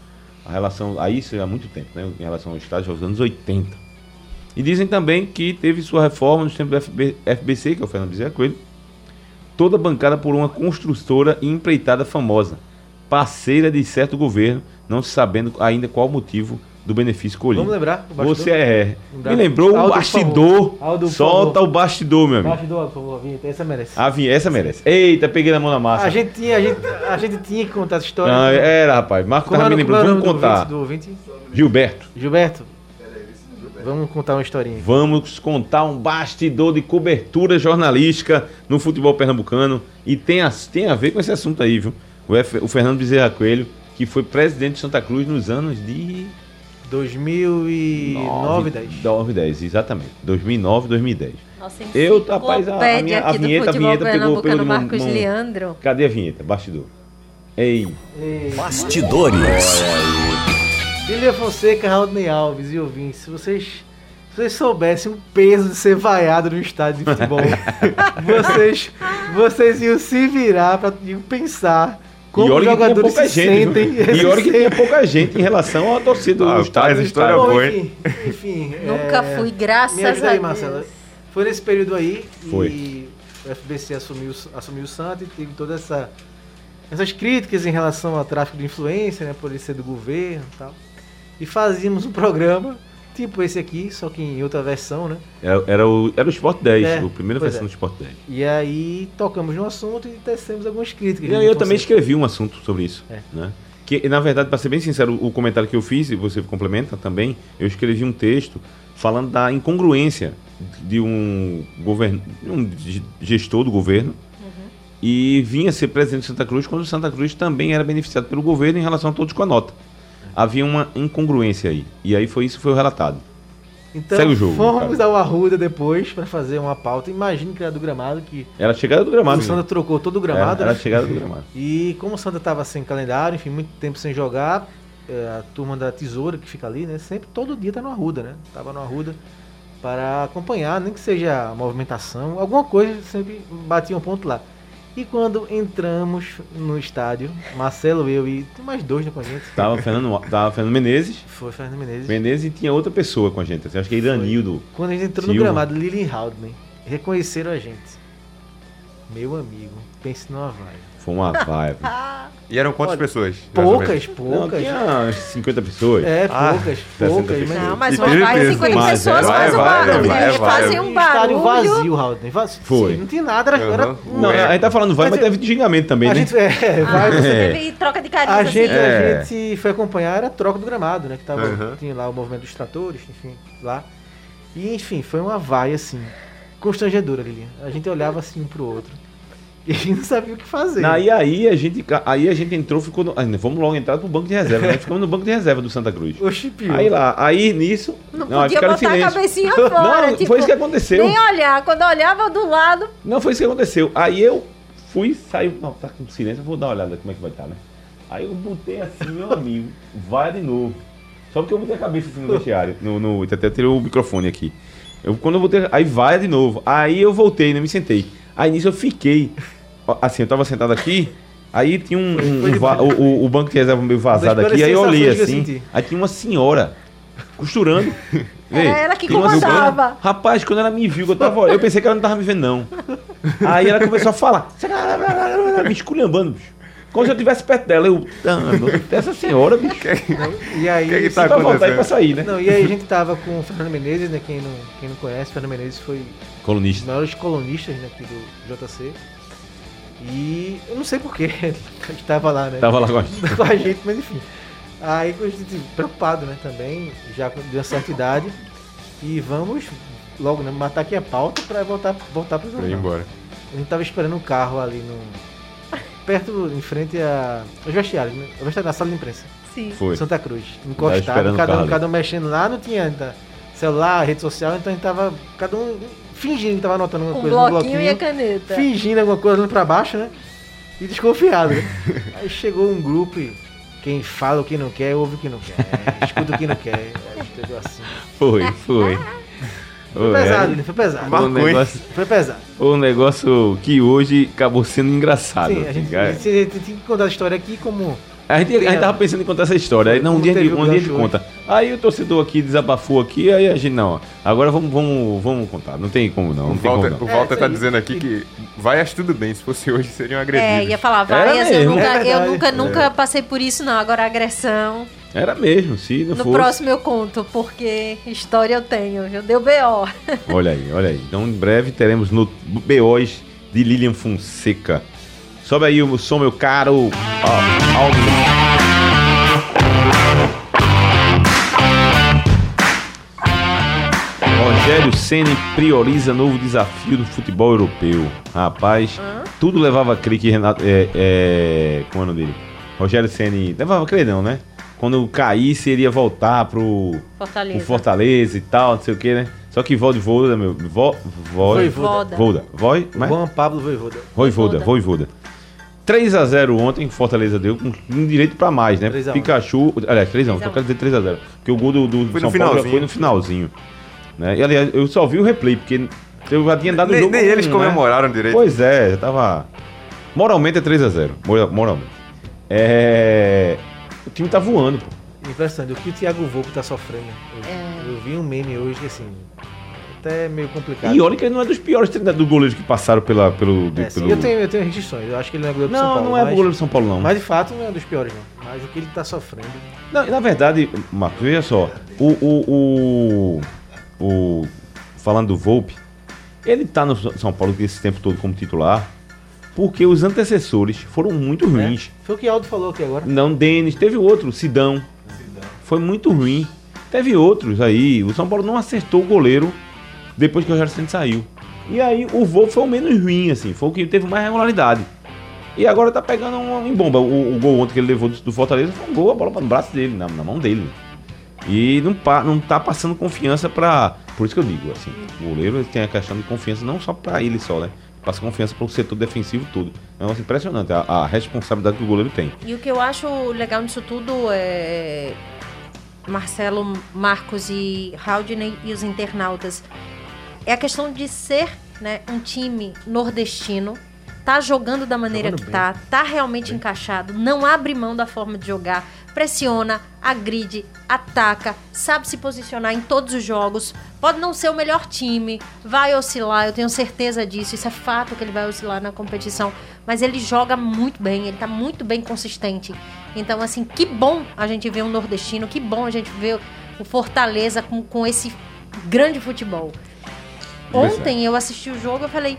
A relação, a isso há muito tempo, né? Em relação ao estádio, aos anos 80. E dizem também que teve sua reforma nos tempos do FB, FBC, que é o Fernando Bezerra Coelho, toda bancada por uma construtora e empreitada famosa, parceira de certo governo, não se sabendo ainda qual motivo do benefício colhido. Vamos lembrar? o? Você é. Me lembrou o Aldo, por bastidor. Aldo, Solta o bastidor, meu amigo. Bastidor, por favor, vinheta, essa merece. A vinha, essa merece. Eita, peguei na mão na massa. A gente, tinha, a, gente, a gente tinha que contar essa história. Não, era, rapaz. Marco tava me o- lembrando. o Vamos contar. do ouvinte? do ouvinte? Gilberto, Gilberto, vamos contar uma historinha. vamos contar um bastidor de cobertura jornalística no futebol pernambucano. E tem a, tem a ver com esse assunto aí, viu? O, F- o Fernando Bezerra Coelho, que foi presidente de Santa Cruz nos anos de 2009, 10. 9, 10, exatamente. 2009, 2010. Nossa, Eu, rapaz, a- a minha- a vinheta- a vinheta pegou- pegou pernambucano de mão- Marcos mão- Leandro. Cadê a vinheta? Bastidor. Ei, Bastidores. Lilia Fonseca, Raulney Alves e ouvintes, se vocês, se vocês soubessem o peso de ser vaiado no estádio de futebol, vocês, vocês iam se virar para pensar como e olha que jogadores pouca se gente. sentem. E olha que tinha pouca gente em relação à torcida do Ah, do história estádio. boa. Bom, hein? enfim, enfim, Nunca é, fui, graças Me ajuda a aí, Deus. Marcela. Foi nesse período aí Foi. e o FBC assumiu, assumiu o Santo e teve toda essa essas críticas em relação ao tráfico de influência, né, por ele ser do governo e tal. E fazíamos um programa tipo esse aqui, só que em outra versão, né? Era, era o, era o Sport 10, É, o primeira versão é. do Sport 10. E aí tocamos no assunto e tecemos algumas críticas. E aí eu também Fonseca. escrevi um assunto sobre isso. É. Né? Que, na verdade, para ser bem sincero, o comentário que eu fiz, e você complementa também, eu escrevi um texto falando da incongruência de um, govern... um gestor do governo e vinha ser presidente de Santa Cruz quando Santa Cruz também era beneficiado pelo governo em relação a todos com a nota. Havia uma incongruência aí. E aí foi isso que foi relatado. Então, Segue o jogo, fomos cara. ao Arruda depois para fazer uma pauta. Imagine que era do gramado, que Era a chegada do o gramado. Santa né? trocou todo o Era, gramado. era a né? chegada do gramado. E como o Santa estava sem calendário, enfim, muito tempo sem jogar, é, a turma da Tesoura que fica ali, né? Sempre, todo dia tá no Arruda, né? Tava no Arruda para acompanhar, nem que seja a movimentação, alguma coisa, sempre batia um ponto lá. E quando entramos no estádio, Marcelo, eu e tem mais dois né, com a gente. Tava Fernando, tava Fernando Menezes. Foi Fernando Menezes. Menezes e tinha outra pessoa com a gente. assim, acho que é Iranildo. Quando a gente entrou no Silva. gramado, Lily Haldane, reconheceram a gente. Meu amigo, pense numa vaia. Foi uma vibe. E eram quantas Olha, pessoas? Poucas, menos? Não, poucas. tinha umas 50 pessoas. É, Ah, poucas, 60 poucas. pessoas. Não, mas vai peso. 50 Mas pessoas é, faz um vai, vai, barulho. vai, Eles vai. fazem um estádio barulho. vazio, Haldane. Vazio. Foi. Sim, não tinha nada, era. era- Aham. Não, a gente tá falando vai, mas Mas teve xingamento também, a né? gente, é, vai, Ah, você É. teve troca de carinho a, assim. gente, É. a gente foi acompanhar era a troca do gramado, né? Que tava, Aham. tinha lá o movimento dos tratores, enfim, lá. E enfim, foi uma vaia assim, constrangedora, Lilian. A gente olhava assim um pro outro. E a gente não sabia o que fazer. Não, e aí a gente, aí a gente entrou, ficou. No, vamos logo entrar pro banco de reserva, né? Ficamos no banco de reserva do Santa Cruz. O chipio. Aí lá, aí nisso. Não, aí podia botar a cabecinha fora. Não, tipo, foi isso que aconteceu. Nem olhar. Quando eu olhava do lado, Não foi isso que aconteceu. Aí eu fui, saiu. Não, tá com silêncio, eu vou dar uma olhada como é que vai estar, né? Aí eu botei assim, meu amigo, vai de novo. Só porque eu botei a cabeça assim no vestiário. No, no, até tirei o microfone aqui. Eu, quando eu botei. Aí vai de novo. Aí eu voltei, né? Me sentei. Aí nisso eu fiquei. Assim, eu tava sentado aqui. Aí tinha um. um- um o, o- o banco de reserva meio vazado aqui. Aí eu olhei eu assim. senti. Aí tinha uma senhora costurando. Vê, ela que comandava. Rapaz, quando ela me viu, que eu tava. Eu pensei que ela não tava me vendo, não. Aí ela começou a falar. Me esculhambando, bicho. Como se eu estivesse perto dela. Eu. "Ah, meu Deus, Essa senhora, bicho. E aí, O que que tá pra voltar e pra sair, né? não, e aí a gente tava com o Fernando Menezes, né? Quem não, quem não conhece, Fernando Menezes foi um dos Colunista. maiores colonistas né, aqui do JC. E eu não sei porquê, que tava lá, né? Tava lá com a gente. com a gente, mas enfim. Aí a gente preocupado, né, também, já de uma certa idade. E vamos logo, né, matar aqui a pauta pra voltar, voltar pro Pra ir jornal. embora. A gente tava esperando um carro ali no. Perto, em frente a. Os vestiários, né? O vestiário na sala de imprensa. sim. Foi. Santa Cruz. Encostado, cada um, cada um mexendo lá, não tinha ainda celular, rede social, então a gente tava. Cada um fingindo que tava anotando alguma um coisa no bloquinho e bloquinho. a caneta. Fingindo alguma coisa olhando pra baixo, né? E desconfiado, né? Aí chegou um grupo e quem fala o que não quer, ouve o que não quer. Escuta o que não quer. Assim. Foi, foi. Foi Foi, pesado, é. né? Foi pesado. Foi um, Marcou, negócio, Foi pesado. foi um negócio que hoje acabou sendo engraçado. Sim, a gente, a gente- a gente tem que contar a história aqui como A gente, a gente tava pensando em contar essa história. Aí, não, um dia, o um dia a gente conta. Aí o torcedor aqui desabafou aqui, aí a gente, não, agora vamos, vamos, vamos contar. Não tem como não, O não como Walter, não. o Walter É, tá dizendo aqui que vai acho tudo bem, se fosse hoje seriam agredidos. É, ia falar Era várias. Eu nunca, É eu nunca, nunca passei por isso, não. Agora agressão. Era mesmo, se não No fosse. próximo eu conto, porque história eu tenho. Eu dei o B.O. Olha aí, olha aí. Então em breve teremos no BOs de Lilian Fonseca. Sobe aí o som, meu caro. Ó, áudio. Rogério Ceni prioriza novo desafio do futebol europeu. Rapaz, tudo levava a crer que Renato. É, é, como é o nome dele? Rogério Ceni levava a crer, não, né? Quando caísse, ele ia voltar pro, Fortaleza. Fortaleza e tal, não sei o que, né? Só que Voivoda, meu. Vo, vo, Voivoda. Voda. Voi, mas? Juan Pablo Voivoda. Voivoda, Voivoda. 3x0 ontem, Fortaleza deu com um direito pra mais, né? 3 a 1. Pikachu. Aliás, 3x1, 3 a 1. só quero dizer 3x0. Porque o gol do, do Foi São Paulo foi no finalzinho. Né? E aliás, eu só vi o replay, porque eu já tinha dado o Nem, jogo. nem eles um, comemoraram Né? direito. Pois é, já tava. Moralmente é 3x0. Moralmente. É. O time tá voando, pô. Impressionante. O que o Thiago Volpe tá sofrendo. Eu, É. eu vi um meme hoje que, assim, até meio complicado. E olha que ele não é dos piores treinadores goleiros que passaram pela, pelo. de- É, pelo... eu, tenho, eu tenho restrições. Eu acho que ele não é goleiro do São Não, Paulo. não é mas, goleiro do São Paulo, não. Mas de fato não é dos piores, não. Mas o que ele tá sofrendo. Não, na verdade, Marcos, veja só. O, o, o, o- Falando do Volpe, ele tá no São Paulo esse tempo todo como titular porque os antecessores foram muito ruins. Foi o que Aldo falou aqui agora. Não, Denis, teve outro, Sidão. Foi muito ruim. Teve outros aí. O São Paulo não acertou o goleiro depois que o Rogério Santos saiu. E aí o Volpe foi o menos ruim, assim. Foi o que teve mais regularidade. E agora tá pegando em bomba. O, o gol ontem que ele levou do, do Fortaleza foi um gol, a bola no braço dele, na, na mão dele. E não, pa- não tá passando confiança pra. Por isso que eu digo, assim, o goleiro tem a questão de confiança não só pra ele só, né? Passa confiança pro setor defensivo todo. É um negócio impressionante a, a responsabilidade que o goleiro tem. E o que eu acho legal nisso tudo é. Marcelo, Marcos e Haldney e os internautas. É a questão de ser né, um time nordestino, tá jogando da maneira Jogando que bem. tá, tá realmente encaixado, não abre mão da forma de jogar, pressiona, agride, ataca, sabe se posicionar em todos os jogos. Pode não ser o melhor time, vai oscilar, eu tenho certeza disso. Isso é fato que ele vai oscilar na competição, mas ele joga muito bem, ele tá muito bem consistente. Então, assim, que bom a gente ver um nordestino, que bom a gente ver o Fortaleza com, com esse grande futebol. Ontem eu assisti o jogo e falei,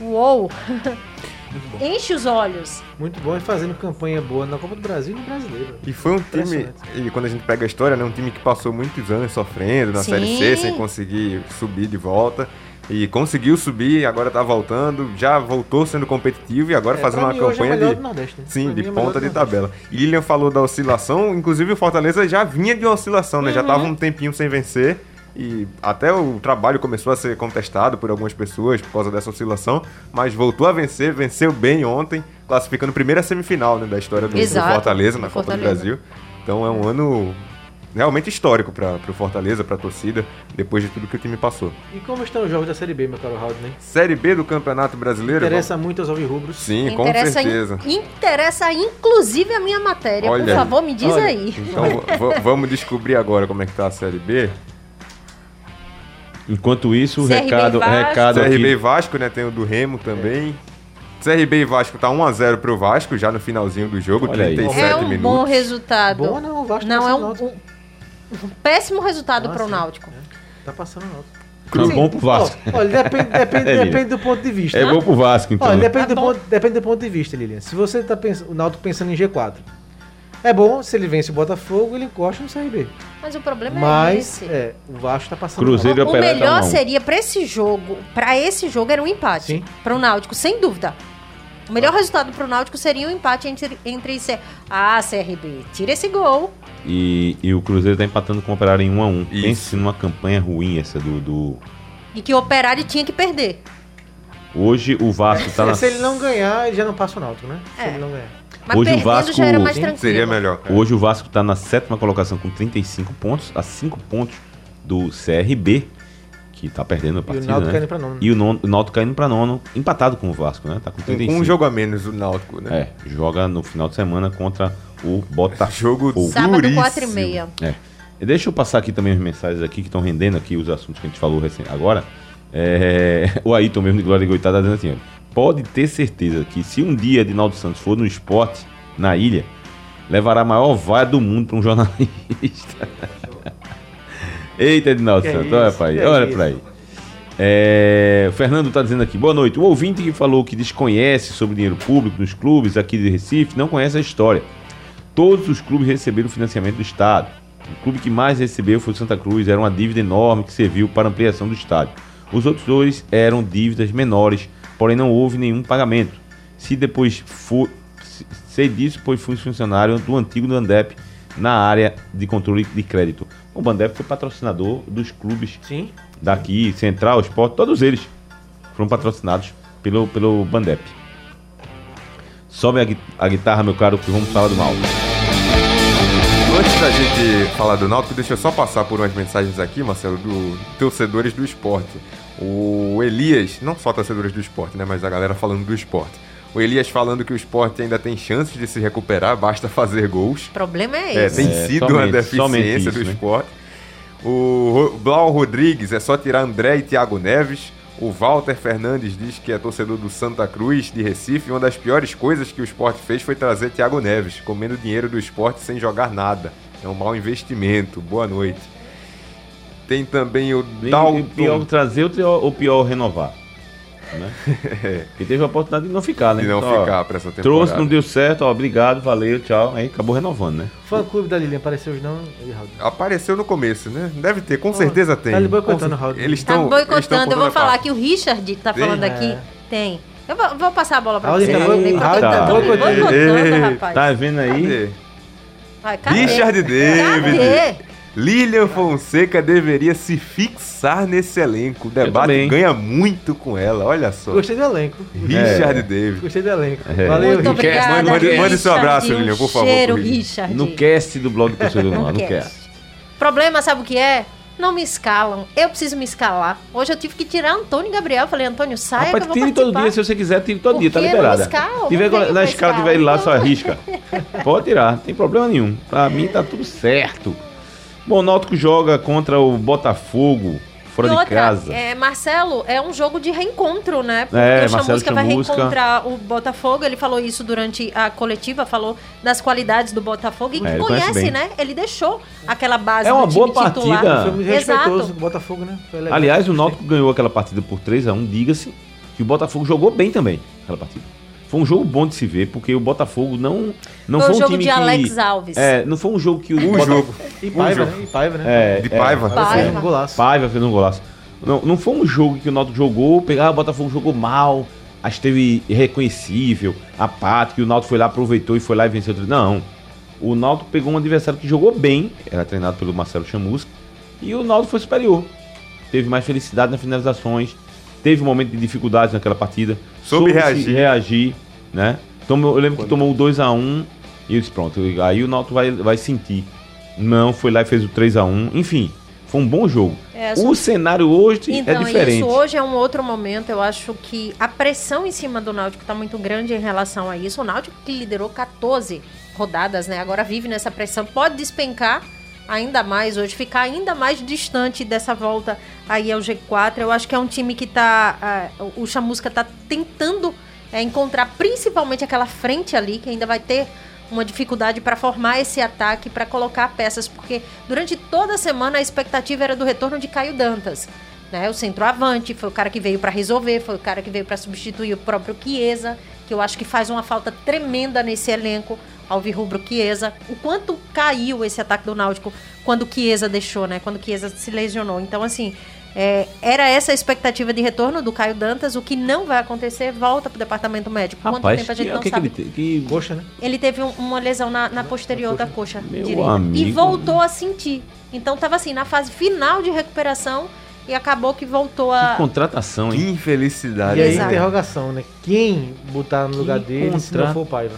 uou, enche os olhos. Muito bom e fazendo campanha boa na Copa do Brasil e no Brasileiro. E foi um time, e quando a gente pega a história, né, um time que passou muitos anos sofrendo na Sim. Série C, sem conseguir subir de volta. E conseguiu subir, agora tá voltando, já voltou sendo competitivo e agora É, fazendo pra uma mim, hoje é o campanha melhor de. do Nordeste, né? Sim, Pra de é ponta do de tabela. E Lilian falou da oscilação, inclusive o Fortaleza já vinha de uma oscilação, né? Já Uhum. tava um tempinho sem vencer. E até o trabalho começou a ser contestado por algumas pessoas por causa dessa oscilação, mas voltou a vencer, venceu bem ontem, classificando primeira semifinal né, da história do, do Exato, Fortaleza na do Copa do Fortaleza. Brasil. Então é um ano realmente histórico para o Fortaleza, para a torcida, depois de tudo que o time passou. E como estão os jogos da Série B, meu caro Haldney? Série B do Campeonato Brasileiro? Interessa muito aos alvirrubros. Sim, com interessa, in- certeza. interessa inclusive a minha matéria. Olha Por favor, me diz Olha, aí. Então vamos descobrir agora como é que tá a Série B. Enquanto isso, o recado, recado CRB e aqui. Vasco, né? Tem o do Remo também. CRB e Vasco tá 1x0 pro Vasco, já no finalzinho do jogo, Olha aí. 37 É um minutos. bom resultado. Bom não, o Vasco Não, tá é passando um, um- péssimo resultado Ah, para o sim. Náutico. Tá passando o Náutico. É bom pro Vasco. Ó, Olha, depende, depende, É, depende do ponto de vista. É bom pro Vasco, então. Olha, depende, Tá do ponto, depende do ponto de vista, Lilian. Se você tá pensando, o Náutico pensando em G4, é bom, se ele vence o Botafogo, ele encosta no CRB. Mas o problema é Mas, esse. é, o Vasco tá passando Cruzeiro- mal. O tá melhor a seria para esse jogo, para esse jogo era um empate Sim. para o Náutico, sem dúvida. O melhor resultado para o Náutico seria um empate entre entre C... Ah, CRB, tira esse gol. E, e o Cruzeiro tá empatando com o Operário em 1 a 1 Isso. Pense numa campanha ruim essa do, do- E que o Operário tinha que perder. Hoje o Vasco tá Se, na. se ele não ganhar, ele já não passa o Náutico, né? Se É. ele não ganhar. Mas Hoje o Vasco- já era mais tranquilo. Seria melhor. Hoje o Vasco tá na sétima colocação com 35 pontos, a 5 pontos do CRB, que tá perdendo a E o partida, Náutico né? caindo pra nono. E o, nono, o Náutico caindo pra nono, empatado com o Vasco, né? Tá com Com 35. um jogo a menos o Náutico, né? É, joga no final de semana contra o Botafogo. Jogo Sábado, duríssimo. 4 e meia. É. E Deixa eu passar aqui também as mensagens aqui que estão rendendo aqui os assuntos que a gente falou recém. Agora, é, o Ayrton mesmo de Glória Goitá tá dizendo assim, ó, pode ter certeza que se um dia Edinaldo Santos for no esporte, na ilha, levará a maior vaia do mundo para um jornalista. Eita, Edinaldo Que Santos, isso, olha pra aí, olha isso. pra aí. É, o Fernando está dizendo aqui, boa noite. O ouvinte que falou que desconhece sobre dinheiro público nos clubes aqui de Recife não conhece a história. Todos os clubes receberam financiamento do Estado. O clube que mais recebeu foi o Santa Cruz, era uma dívida enorme que serviu para ampliação do estádio. Os outros dois eram dívidas menores, porém não houve nenhum pagamento. Se depois for, se- sei disso, pois fui funcionário do antigo Bandep na área de controle de crédito. O Bandep foi patrocinador dos clubes Sim. daqui, Central, Sport, todos eles foram patrocinados pelo, pelo Bandep. Sobe a, a guitarra, meu caro, que vamos falar do mal. Antes da gente falar do Náutico, deixa eu só passar por umas mensagens aqui, Marcelo, do torcedores do esporte. O Elias, não só torcedores do esporte, né, mas a galera falando do esporte. O Elias falando que o esporte ainda tem chances de se recuperar, basta fazer gols. O problema é É, esse. tem É, sido uma deficiência isso, do né? esporte. O Blau Rodrigues é só tirar André e Thiago Neves. O Walter Fernandes diz que é torcedor do Santa Cruz de Recife. E uma das piores coisas que o esporte fez foi trazer Thiago Neves, comendo dinheiro do esporte sem jogar nada. É um mau investimento. Boa noite. Tem também o E- e Dalton. pior trazer ou pior, renovar. Né? Porque teve a oportunidade de não ficar, né? De não Então, ficar pra essa temporada. Trouxe, não deu certo, ó, obrigado, valeu, tchau. Aí acabou renovando, né? Fã clube da Lilian apareceu hoje não, Raul? Apareceu no começo, né? Deve ter, com certeza tem. tá ele boicotando o Raul. Eles Tá estão. estão boicotando. Eu vou falar parte. que o Richard tá Tem? falando É. aqui. Tem. Eu vou, vou passar a bola pra você. tá tá boicotando, rapaz. Tá vendo aí? Cadê? Richard David. Cadê? Lilian Fonseca deveria se fixar nesse elenco. O debate ganha muito com ela, olha só. Gostei do elenco. Richard David. Gostei do elenco. É. Valeu, Muito Richard. obrigada, Mande- mande- mande Richard. seu abraço, Um Lilian, por favor, Cheiro, Richard. Richard. No cast do blog do torcedor No não, não quer. cast. Problema, sabe o que é? Não me escalam. Eu preciso me escalar. Hoje eu tive que tirar Antônio e Gabriel. Falei, Antônio, saia Rapaz, que eu vou tire todo dia, se você quiser, tire todo dia, tá liberada. Tiver na escala, escala, tiver ele lá, só arrisca. Pode tirar, não tem problema nenhum. Pra mim tá tudo certo. Bom, o Náutico joga contra o Botafogo, fora e de outra, casa. É, Marcelo, é um jogo de reencontro, né? Porque É, o Marcelo Chamusca vai Chamusca. reencontrar o Botafogo. Ele falou isso durante a coletiva, falou das qualidades do Botafogo e É, que conhece conhece, né? Ele deixou aquela base É uma do time boa titular. partida. Foi muito Exato. respeitoso com o Botafogo, né? Foi legal. Aliás, o. Náutico ganhou aquela partida por 3x1, diga-se, que o Botafogo jogou bem também, aquela partida. Foi um jogo bom de se ver, porque o Botafogo não, não Foi foi, um jogo time de que... Alex Alves. É, não foi um jogo que o Um Bota- jogo. E Paiva, Um né? E Paiva, né? É, De é, Paiva. Paiva fez Paiva. um golaço. Paiva fez um golaço. Não, não foi um jogo que o Náutico jogou, pegar o Botafogo jogou mal, acho que teve irreconhecível, apático, e o Náutico foi lá, aproveitou e foi lá e venceu. Não, o Náutico pegou um adversário que jogou bem, era treinado pelo Marcelo Chamusca, e o Náutico foi superior. Teve mais felicidade nas finalizações, teve um momento de dificuldades naquela partida. Soube se reagir. reagir, né? Tomou, eu lembro que tomou o 2x1 e eu disse, pronto, aí o Náutico vai, vai sentir. Não, foi lá e fez o 3x1, enfim, foi um bom jogo. É, O cenário hoje Então, é diferente. isso hoje é um outro momento. Eu acho que a pressão em cima do Náutico está muito grande em relação a isso. O Náutico que liderou 14 rodadas, né? Agora vive nessa pressão. Pode despencar ainda mais hoje, ficar ainda mais distante dessa volta aí ao G4. Eu acho que é um time que tá. ah, o Chamusca tá tentando é, encontrar principalmente aquela frente ali, que ainda vai ter uma dificuldade para formar esse ataque, para colocar peças, porque durante toda a semana a expectativa era do retorno de Caio Dantas. Né? O centroavante foi o cara que veio para resolver, foi o cara que veio para substituir o próprio Chiesa, que eu acho que faz uma falta tremenda nesse elenco, Alvirrubro Chiesa. O quanto caiu esse ataque do Náutico quando o Chiesa deixou, né? Quando o Chiesa se lesionou. Então, assim, é, era essa a expectativa de retorno do Caio Dantas. O que não vai acontecer, volta pro departamento médico. Quanto Rapaz, tempo a gente que, não que, que sabe. ele tem? Que... Coxa, né? Ele teve um- uma lesão na, na posterior da coxa Meu direita. amigo. E voltou a sentir. Então tava assim, na fase final de recuperação e acabou que voltou que a. contratação, Que hein? infelicidade. E aí, Exato. interrogação, né? Quem botar no lugar dele se não for o Paiva?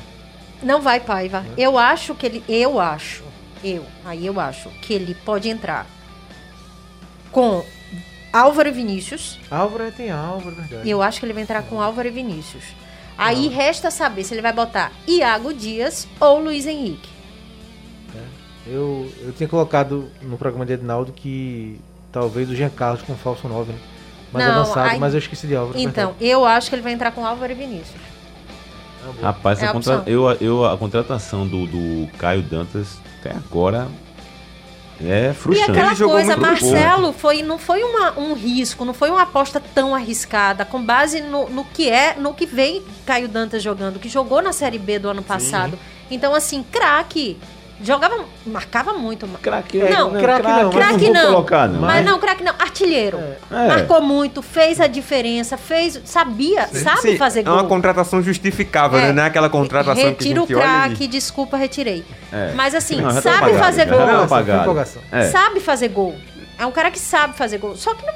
Não vai, Paiva. Eu acho que ele. Eu acho. Eu. Aí eu acho que ele pode entrar com Álvaro e Vinícius. Álvaro tem Álvaro, é verdade. Eu acho que ele vai entrar com Álvaro e Vinícius. Aí resta saber se ele vai botar Iago Dias ou Luiz Henrique. Eu, eu tinha colocado no programa de Edinaldo que talvez o Jean Carlos com o falso 9, né? Mais Não, avançado, aí- mas eu esqueci de Álvaro. Então, eu acho que ele vai entrar com Álvaro e Vinícius. Rapaz, É a, a contra- eu, eu, a contratação do, do Caio Dantas até agora é E frustrante. aquela Ele jogou coisa. Marcelo, foi, não foi uma- um risco, não foi uma aposta tão arriscada, com base no, no que é, no que vem Caio Dantas jogando, que jogou na Série B do ano passado. Então, assim, craque. Jogava, marcava muito. Craque, Não, craque não, craque não. colocar, não. Mas não, craque não, artilheiro. É. Marcou muito, fez a diferença, fez, sabia, sabe Sim, fazer É uma gol. contratação justificável, É. né? Não é aquela contratação que a Retira o craque, e... desculpa, retirei. É. Mas assim, Não, tá sabe apagado, fazer já gol. tá empolgação. É, Sabe fazer gol. É um cara que sabe fazer gol. Só que não.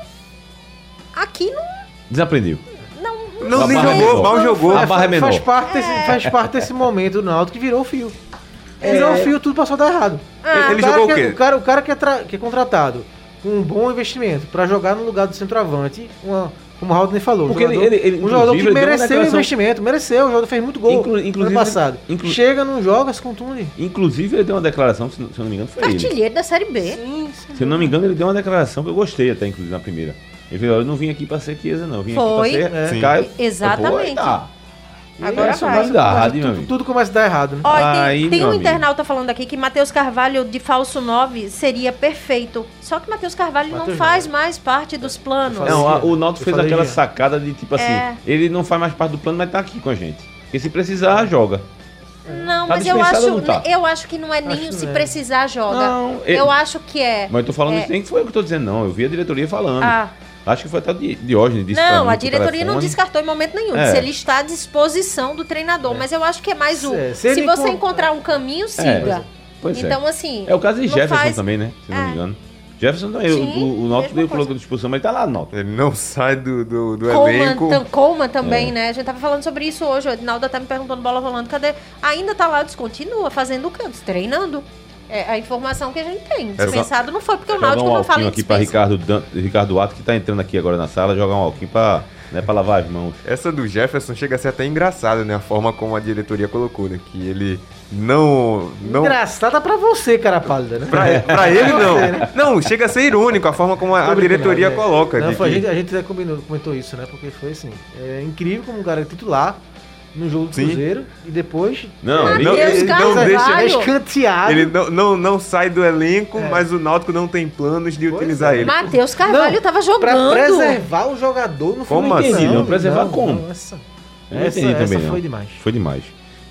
Aqui não. desaprendeu. não Não, é jogou, mal jogou. A barra é menor. Faz parte, desse, faz parte desse momento do Náutico que virou o fio. Virou o fio, tudo passou a dar errado. Ah, Ele o cara jogou que, o quê? O cara, o cara que, é tra- que é contratado com um bom investimento pra jogar no lugar do centroavante, uma- como o Raul falou. um Porque ele- jogador, ele- ele, um jogador que ele mereceu o investimento, mereceu. O jogador fez muito gol Inclu- inclusive- ano passado. inclu- Chega, não joga, se contunde. Inclusive, ele deu uma declaração, se, se eu não me engano, foi ele. artilheiro da Série B. Se eu não me engano, ele deu uma declaração que eu gostei até, inclusive, na primeira. Ele falou, eu não vim aqui pra ser Chiesa, não. Eu vim Foi. aqui pra ser Sim. Caio. Exatamente. Pô, tá. Agora Essa vai. meu tudo, amigo. tudo começa a dar errado, né? Ó, e Aí, tem, tem um amigo. internauta falando aqui que Matheus Carvalho de falso 9 seria perfeito. Só que Matheus Carvalho não Matheus faz não. mais parte dos planos. Não, a- o Eu fez aquela sacada de tipo assim, É. ele não faz mais parte do plano, mas tá aqui com a gente. Porque se precisar, joga. Não, Tá mas eu acho, não tá? eu acho que não é nem Acho se não é. precisar joga. Não, ele- eu acho que é. Mas eu tô falando É. isso, nem que foi eu que tô dizendo, não. Eu vi a diretoria falando. Ah, Acho que foi até o Di- Diógenes disse não, mim a diretoria não descartou em momento nenhum. É. Se ele está à disposição do treinador. Mas eu acho que é mais um. É, se Se, ele você encont- encontrar um caminho, siga. Pois é. então, assim. É o caso de Jefferson faz- também, né? Se não me É. engano. Jefferson também. Sim, o, o, o Náutico veio coisa. colocando disposição, mas ele tá lá no Náutico. Ele não sai do, do, do Coleman, elenco. tam- Coleman também, É. né? A gente tava falando sobre isso hoje. O Edinaldo tá me perguntando bola rolando. Cadê? Ainda tá lá, descontinua, fazendo cantos, treinando. É a informação que a gente tem. É, Dispensado não foi, porque o Náutico um não fala em aqui pra dispensa. Ricardo, Dan, Ricardo Ato, que tá entrando aqui agora na sala, jogar um alquinho pra, né, pra lavar as mãos. Essa do Jefferson chega a ser até engraçada, né? A forma como a diretoria colocou, né? Que ele não. não Engraçada pra você, cara pálida, né? pra, pra ele, não. Não, chega a ser irônico a forma como a, a diretoria né? coloca. Não, foi, que- a, gente, a gente até combinou, comentou isso, né? Porque foi assim. É incrível como um cara é titular no jogo do Sim. Cruzeiro e depois Não, Ah, ele- não, ele não deixa. é escanteado. Ele não, não, não sai do elenco, É. mas o Náutico não tem planos de Pois utilizar é. ele. Matheus Carvalho Não, tava Pra jogando. preservar o jogador no Como assim? Não, preservar como? não, essa, Eu não essa, entendi essa também, foi não. demais. Foi demais.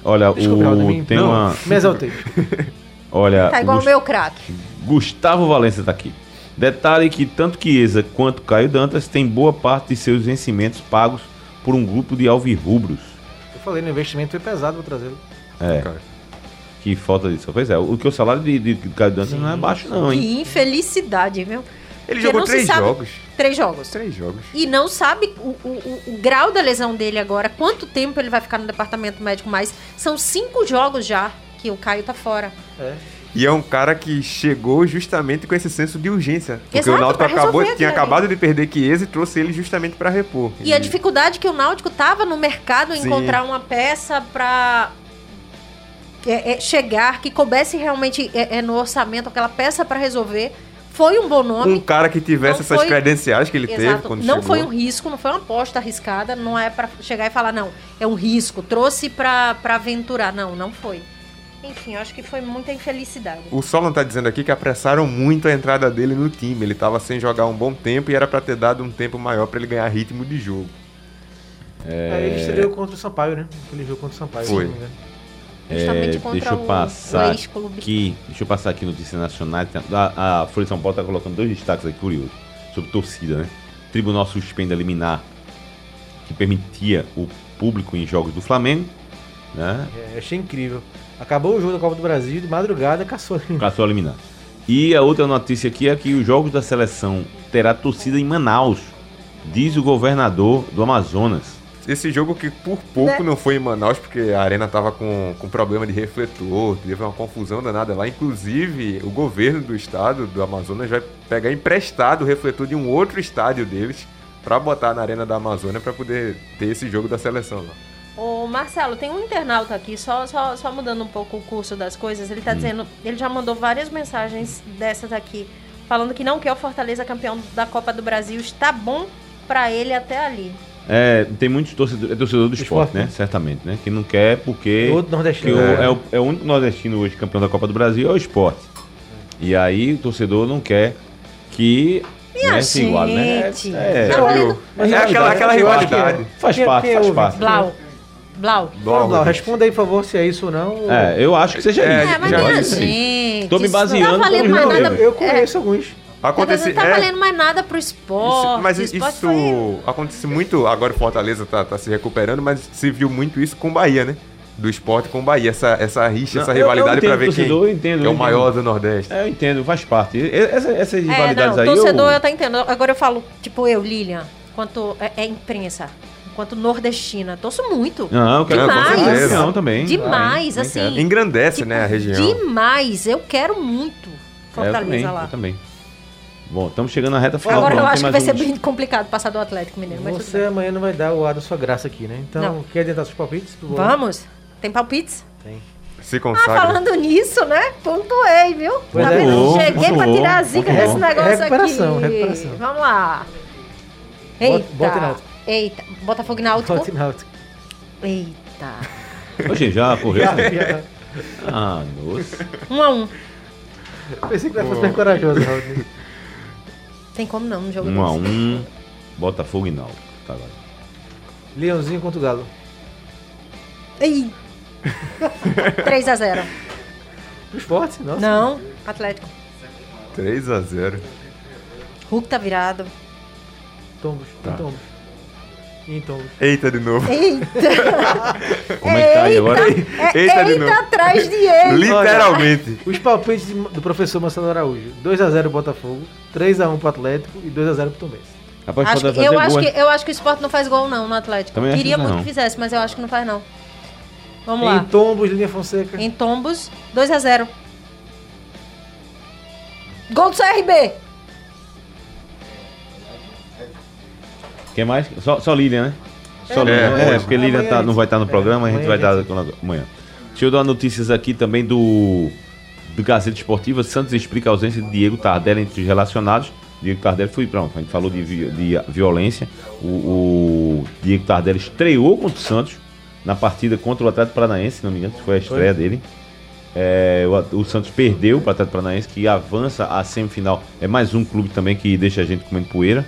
Olha, Desculpa, o, tem não, uma... Me exaltei. Olha, Tá igual o meu craque. Gustavo Valença tá aqui. Detalhe que tanto Chiesa quanto Caio Dantas têm boa parte de seus vencimentos pagos por um grupo de alvirrubros. Eu falei, no investimento foi pesado, vou trazê-lo. É, Cara. que falta disso. Pois é, o que o salário de, de Caio Dantas não é baixo não, hein? Que infelicidade, viu? Ele Porque jogou não se três sabe- jogos. Três jogos. Três jogos. E não sabe o, o- o- o grau da lesão dele agora, quanto tempo ele vai ficar no departamento médico mais. São cinco jogos já que o Caio tá fora. É. E é um cara que chegou justamente com esse senso de urgência. Porque Exato, o Náutico acabou, tinha acabado de perder Chiesa e trouxe ele justamente pra repor. E a dificuldade que o Náutico tava no mercado Sim. encontrar uma peça pra é, é, chegar, que coubesse realmente é, é, no orçamento aquela peça pra resolver. Foi um bom nome. Um cara que tivesse Não essas foi- credenciais que ele teve Exato. quando Não chegou. foi um risco, não foi uma aposta arriscada, não é pra chegar e falar, não, é um risco, trouxe pra aventurar. Não, não foi. Enfim, acho que foi muita infelicidade. O Solon tá dizendo aqui que apressaram muito a entrada dele no time. Ele tava sem jogar um bom tempo e era pra ter dado um tempo maior pra ele ganhar ritmo de jogo. Aí ele estreou contra o Sampaio, né? Aquele jogo contra o Sampaio. Foi. se não me engano. Justamente É, contra deixa eu o- passar o aqui, deixa eu passar aqui notícias nacionais. Tem- A, a Folha de São Paulo tá colocando dois destaques aqui curiosos sobre torcida, né? Tribunal suspende a liminar que permitia o público em jogos do Flamengo, né? É, achei incrível. Acabou o jogo da Copa do Brasil, de madrugada, caçou. Caçou a liminar. E a outra notícia aqui é que os jogos da seleção terá torcida em Manaus, diz o governador do Amazonas. Esse jogo que por pouco Né? não foi em Manaus, porque a arena tava com, com problema de refletor, teve uma confusão danada lá. Inclusive, o governo do estado do Amazonas vai pegar emprestado o refletor de um outro estádio deles pra botar na arena da Amazônia pra poder ter esse jogo da seleção lá. Ô, Marcelo, tem um internauta aqui, só, só, só mudando um pouco o curso das coisas. Ele tá dizendo, ele já mandou várias mensagens dessas aqui, falando que não quer o Fortaleza campeão da Copa do Brasil. Está bom pra ele até ali. É, tem muitos torcedores, é torcedor do esporte, esporte, né? né? Certamente, né? Que não quer porque. Outro que nordestino. o- É. é. o, é o único nordestino hoje campeão da Copa do Brasil é o esporte. E aí o torcedor não quer que Minha né, se iguale, né? gente. É, Tá é, É aquela, aquela rivalidade. faz Quem- parte, faz parte. Blau. Blau. Vamos lá, responda aí, por favor, se é isso ou não. ou- É, eu acho que seja É, isso. É, mas já disse. gente. Tô me isso não baseando tá valendo mais nada. eu, eu conheço alguns. Acontece, Não tá é, valendo mais nada pro Isso- esporte. mas o isso esporte foi- acontece muito. Agora o Fortaleza tá, tá se recuperando, mas se viu muito isso com o Bahia, né? Do esporte com o Bahia. Essa, essa rixa, Não, essa eu- eu rivalidade entendo pra ver torcedor, quem eu entendo, que é o maior do Nordeste. É, eu entendo, faz parte. Essa, essas É, rivalidades não, aí. torcedor eu, eu tá entendendo. Agora eu falo, tipo eu, Lilian, quanto é, é imprensa, enquanto nordestina, torço muito. Não, eu quero Demais. campeão também. Demais, Também assim. Engrandece, Tipo, né, a região. Demais, eu quero muito É, eu Fortaleza também, lá. eu também. Bom, estamos chegando na reta final. Agora eu não, acho que vai ser bem complicado passar do Atlético Mineiro, Você amanhã não vai dar o ar da sua graça aqui, né? Então, Não. quer adiantar seus palpites? Vamos? Tem palpites? Tem. Se Ah, consagra. falando nisso, né? Pontuei, viu? Pois tá é. vendo? Pontuou, Cheguei pra pontuou, tirar a zica pontuou. desse negócio Recuperação, aqui. recuperação. Vamos lá. Bota- Eita. bota em náutico. Eita. Botafogo e Náutico. Volte náutico. Eita. Oxe, já correu? Já, já. ah, nossa. Um a um. Pensei que fosse super corajoso, Raul. Tem como não no jogo Um a desse. um. Botafogo e Náutico. Tá agora. Leãozinho contra o Galo. Ei. 3 a 0 O esporte? Nossa. Não, Atlético. 3 a 0 Hulk tá virado. Tombos. Tá. Tombos. E em tombos. Eita de novo. Eita. Como é que tá aí agora? É, Eita eita, de novo. atrás de ele. Literalmente. Os palpites do professor Marcelo Araújo. 2x0 Botafogo, 3x1 pro Atlético e 2x0 pro Tombense. Rapaz, Acho que- fazer eu, acho que, eu acho que o Sport não faz gol não no Atlético. Também Queria que muito que fizesse, mas eu acho que não faz não. Vamos Em lá. tombos, linha Fonseca. Em Tombos, 2 a 0 Gol do CRB. Quem mais? Só, só Lilian, né? Só É, Lilian. É, hoje. porque Lilian tá- não vai estar no é, programa, a gente vai dar amanhã. Deixa eu dar notícias aqui também do, do Gazeta Esportiva. Santos explica a ausência de Diego Tardelli entre os relacionados. Diego Tardelli foi, pronto, a gente falou de, de violência. O, o Diego Tardelli estreou contra o Santos na partida contra o Atlético Paranaense, se não me engano, foi a estreia dele. É, o, o Santos perdeu para o Atlético Paranaense, que avança à semifinal. É mais um clube também que deixa a gente comendo poeira.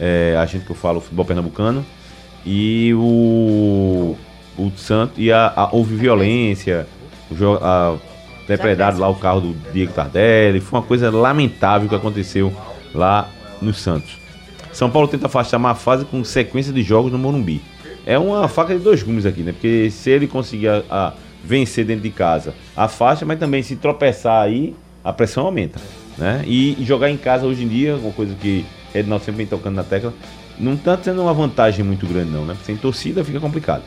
É, a gente que eu falo, futebol pernambucano. E o, o Santos. E a, a- houve violência. O a, lá o carro do Diego Tardelli. Foi uma coisa lamentável que aconteceu lá no Santos. São Paulo tenta afastar uma fase com sequência de jogos no Morumbi. É uma faca de dois gumes aqui, né? Porque se ele conseguir a- a vencer dentro de casa, afasta, mas também se tropeçar aí, a pressão aumenta. Né? E, e jogar em casa hoje em dia, uma coisa que Ednaldo sempre vem tocando na tecla, não tá sendo uma vantagem muito grande, não, né? Porque sem torcida fica complicado.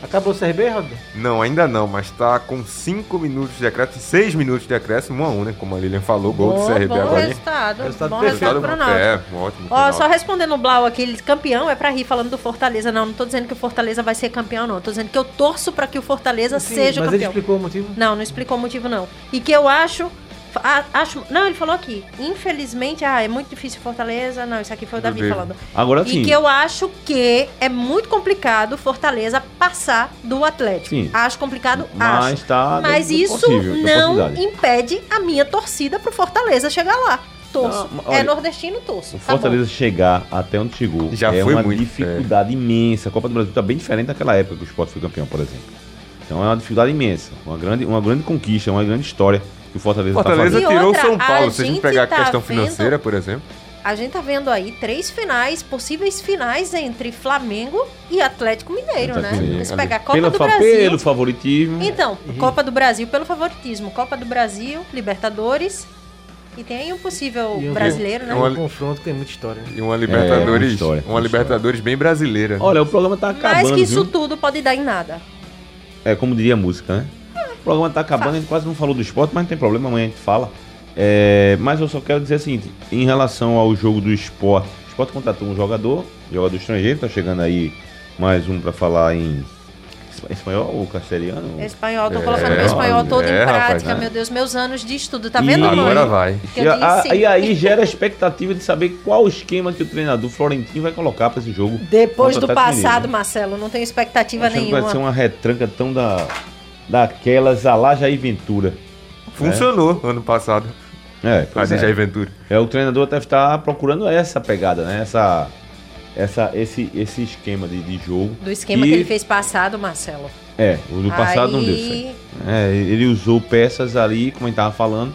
Acabou o CRB, Rodney? Não, ainda não, mas tá com 5 minutos de acréscimo, 6 minutos de acréscimo, 1 a 1 né? Como a Lilian falou, gol do Bom, CRB bom agora. resultado. Resultado bom resultado pro Náutico. É, ótimo. Ó, final. só respondendo o Blau aqui, ele- campeão é pra rir falando do Fortaleza. Não, não tô dizendo que o Fortaleza vai ser campeão, não. Tô dizendo que eu torço pra que o Fortaleza Sim, seja mas ele campeão. explicou o motivo? Não, não explicou o motivo, não. E que eu acho. A- acho não, ele falou aqui. Infelizmente, ah, é muito difícil Fortaleza. Não, isso aqui foi o Davi falando. Agora E sim. que eu acho que é muito complicado Fortaleza passar do Atlético. Sim. Acho complicado, Mas acho. tá Mas isso possível, não impede a minha torcida pro Fortaleza chegar lá. Torço. Não, é olha, nordestino, torço. O Tá. Fortaleza chegar até onde chegou Já é foi uma muito, dificuldade imensa. A Copa do Brasil está bem diferente daquela época que o Sport foi campeão, por exemplo. Então é uma dificuldade imensa. Uma grande, uma grande conquista, uma grande história que o Fortaleza está Fortaleza fazendo. E tirou o outra, São Paulo, a se a gente pegar a tá questão vendo- financeira, por exemplo. A gente tá vendo aí três finais, possíveis finais entre Flamengo e Atlético Mineiro, Atlético né? Mineiro. Se pegar a Copa Pelo, do Brasil. pelo favoritismo. Então, Copa do Brasil pelo favoritismo. Copa do Brasil, Libertadores. E tem aí um possível E brasileiro, né? É um confronto que tem muita história. né? E uma É, Libertadores, uma história, uma uma Libertadores bem brasileira. Olha, o programa tá acabando. Mas que isso viu? tudo pode dar em nada. É como diria a música, né? O programa tá acabando, a gente quase não falou do esporte, mas não tem problema, amanhã a gente fala. É, mas eu só quero dizer o seguinte: em relação ao jogo do esporte, o esporte contratou um jogador, jogador estrangeiro, tá chegando aí mais um pra falar em Espanhol ou castelhano? Espanhol, tô É, colocando meu espanhol todo é, em rapaz, prática, né? meu Deus, meus anos de estudo, tá E vendo, mãe? Agora vai. E, a- e aí gera a expectativa de saber qual o esquema que o treinador Florentino vai colocar para esse jogo. Depois do passado. Marcelo, não tenho expectativa nenhuma. vai ser uma retranca tão da, daquelas a lá Jair Ventura. Funcionou ano passado. É, pois Fazer é. Jair Ventura. É, o treinador deve estar procurando essa pegada, né? Essa, essa, esse, esse esquema de, de jogo. Do esquema E- que ele fez passado, Marcelo. É, o do passado não deu Aí- certo. É, ele usou peças ali, como a gente tava falando,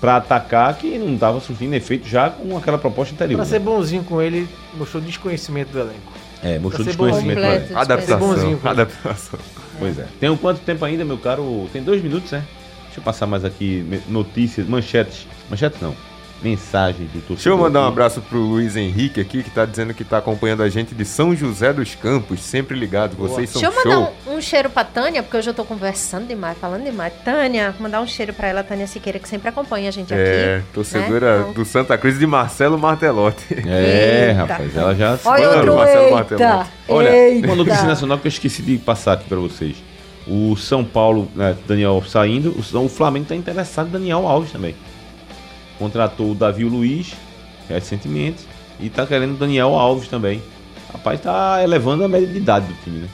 pra atacar que não tava surtindo efeito já com aquela proposta anterior. Pra né? ser bonzinho com ele, mostrou desconhecimento do elenco. É, mostrou desconhecimento. né? Ser Adaptação. Adaptação. Pois é. Tem um quanto tempo ainda, meu caro? Tem dois minutos, né? Deixa eu passar mais aqui notícias, manchetes. Manchetes não. Mensagens do torcedor. Deixa eu mandar um abraço pro Luiz Henrique aqui, que tá dizendo que tá acompanhando a gente de São José dos Campos, sempre ligado. Vocês são Deixa eu show. mandar um, um cheiro pra Tânia, porque hoje eu tô conversando demais, falando demais. Tânia, mandar um cheiro pra ela, Tânia Siqueira, que sempre acompanha a gente É, aqui. torcedora né? Então- do Santa Cruz de Marcelo Martelotti. É, Eita. rapaz, ela já. Olha outro Marcelo eita, Martelotti. Olha, eita. uma notícia nacional que eu esqueci de passar aqui pra vocês. O São Paulo, né, Daniel saindo, o Flamengo tá interessado em Daniel Alves também. Contratou o Davi Luiz recentemente e tá querendo o Daniel Alves também. Rapaz, tá elevando a média de idade do time, né?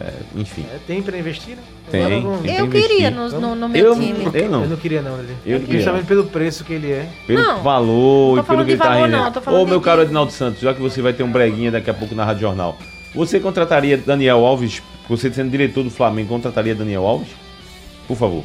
É, enfim, É, tem pra investir, né? Tem, Agora tem. Eu queria no, no, no meu eu, time. eu Eu não. não queria não, ele. Eu queria. Justamente pelo preço que ele é. Pelo Não, valor não tô e pelo que ele tá valor, rendendo. não, tô falando Ô, meu de- caro Edinaldo Santos, já que você vai ter um breguinha daqui a pouco na Rádio Jornal, você contrataria Daniel Alves, você sendo diretor do Flamengo, contrataria Daniel Alves? Por favor.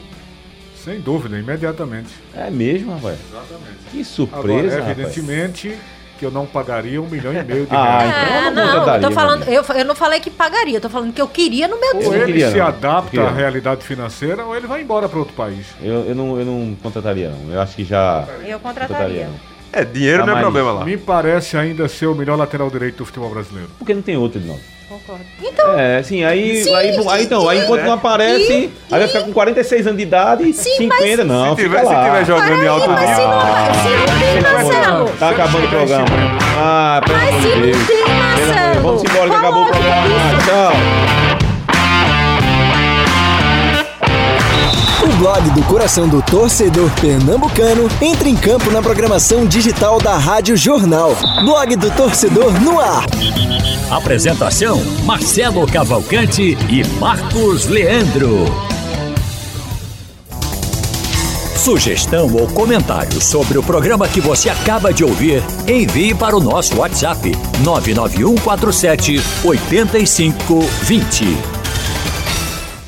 Sem dúvida, imediatamente. É mesmo, rapaz? Exatamente. Que surpresa, Agora, rapaz. evidentemente que eu não pagaria um milhão e meio de Ah, reais. então eu Ah, não não, tô falando, eu, eu não falei que pagaria, eu tô falando que eu queria no meu Ou ele queria, se não. adapta Queria à realidade financeira ou ele vai embora para outro país. Eu, eu, não, eu não contrataria, não. Eu acho que já. Eu Contrataria, contrataria. não. É, dinheiro Tá não é problema lá. Me parece ainda ser o melhor lateral direito do futebol brasileiro. Porque não tem outro, Edinaldo. Concordo. Então, É, sim, aí, Sim, aí, aí então, aí enquanto não aparece, e- aí vai ficar com 46 anos de idade, Sim, 50, não, se, fica tiver, se lá. tiver jogando em alto mas se nível. não, se não tem, Marcelo. Tá acabando o programa. Ah, pelo Mas amor se de não tem. Marcelo. Vamos embora que acabou o programa. Tchau. Blog do coração do torcedor pernambucano entra em campo na programação digital da Rádio Jornal. Blog do torcedor no ar. Apresentação: Marcelo Cavalcante e Marcos Leandro. Sugestão ou comentário sobre o programa que você acaba de ouvir, envie para o nosso WhatsApp 99147 8520.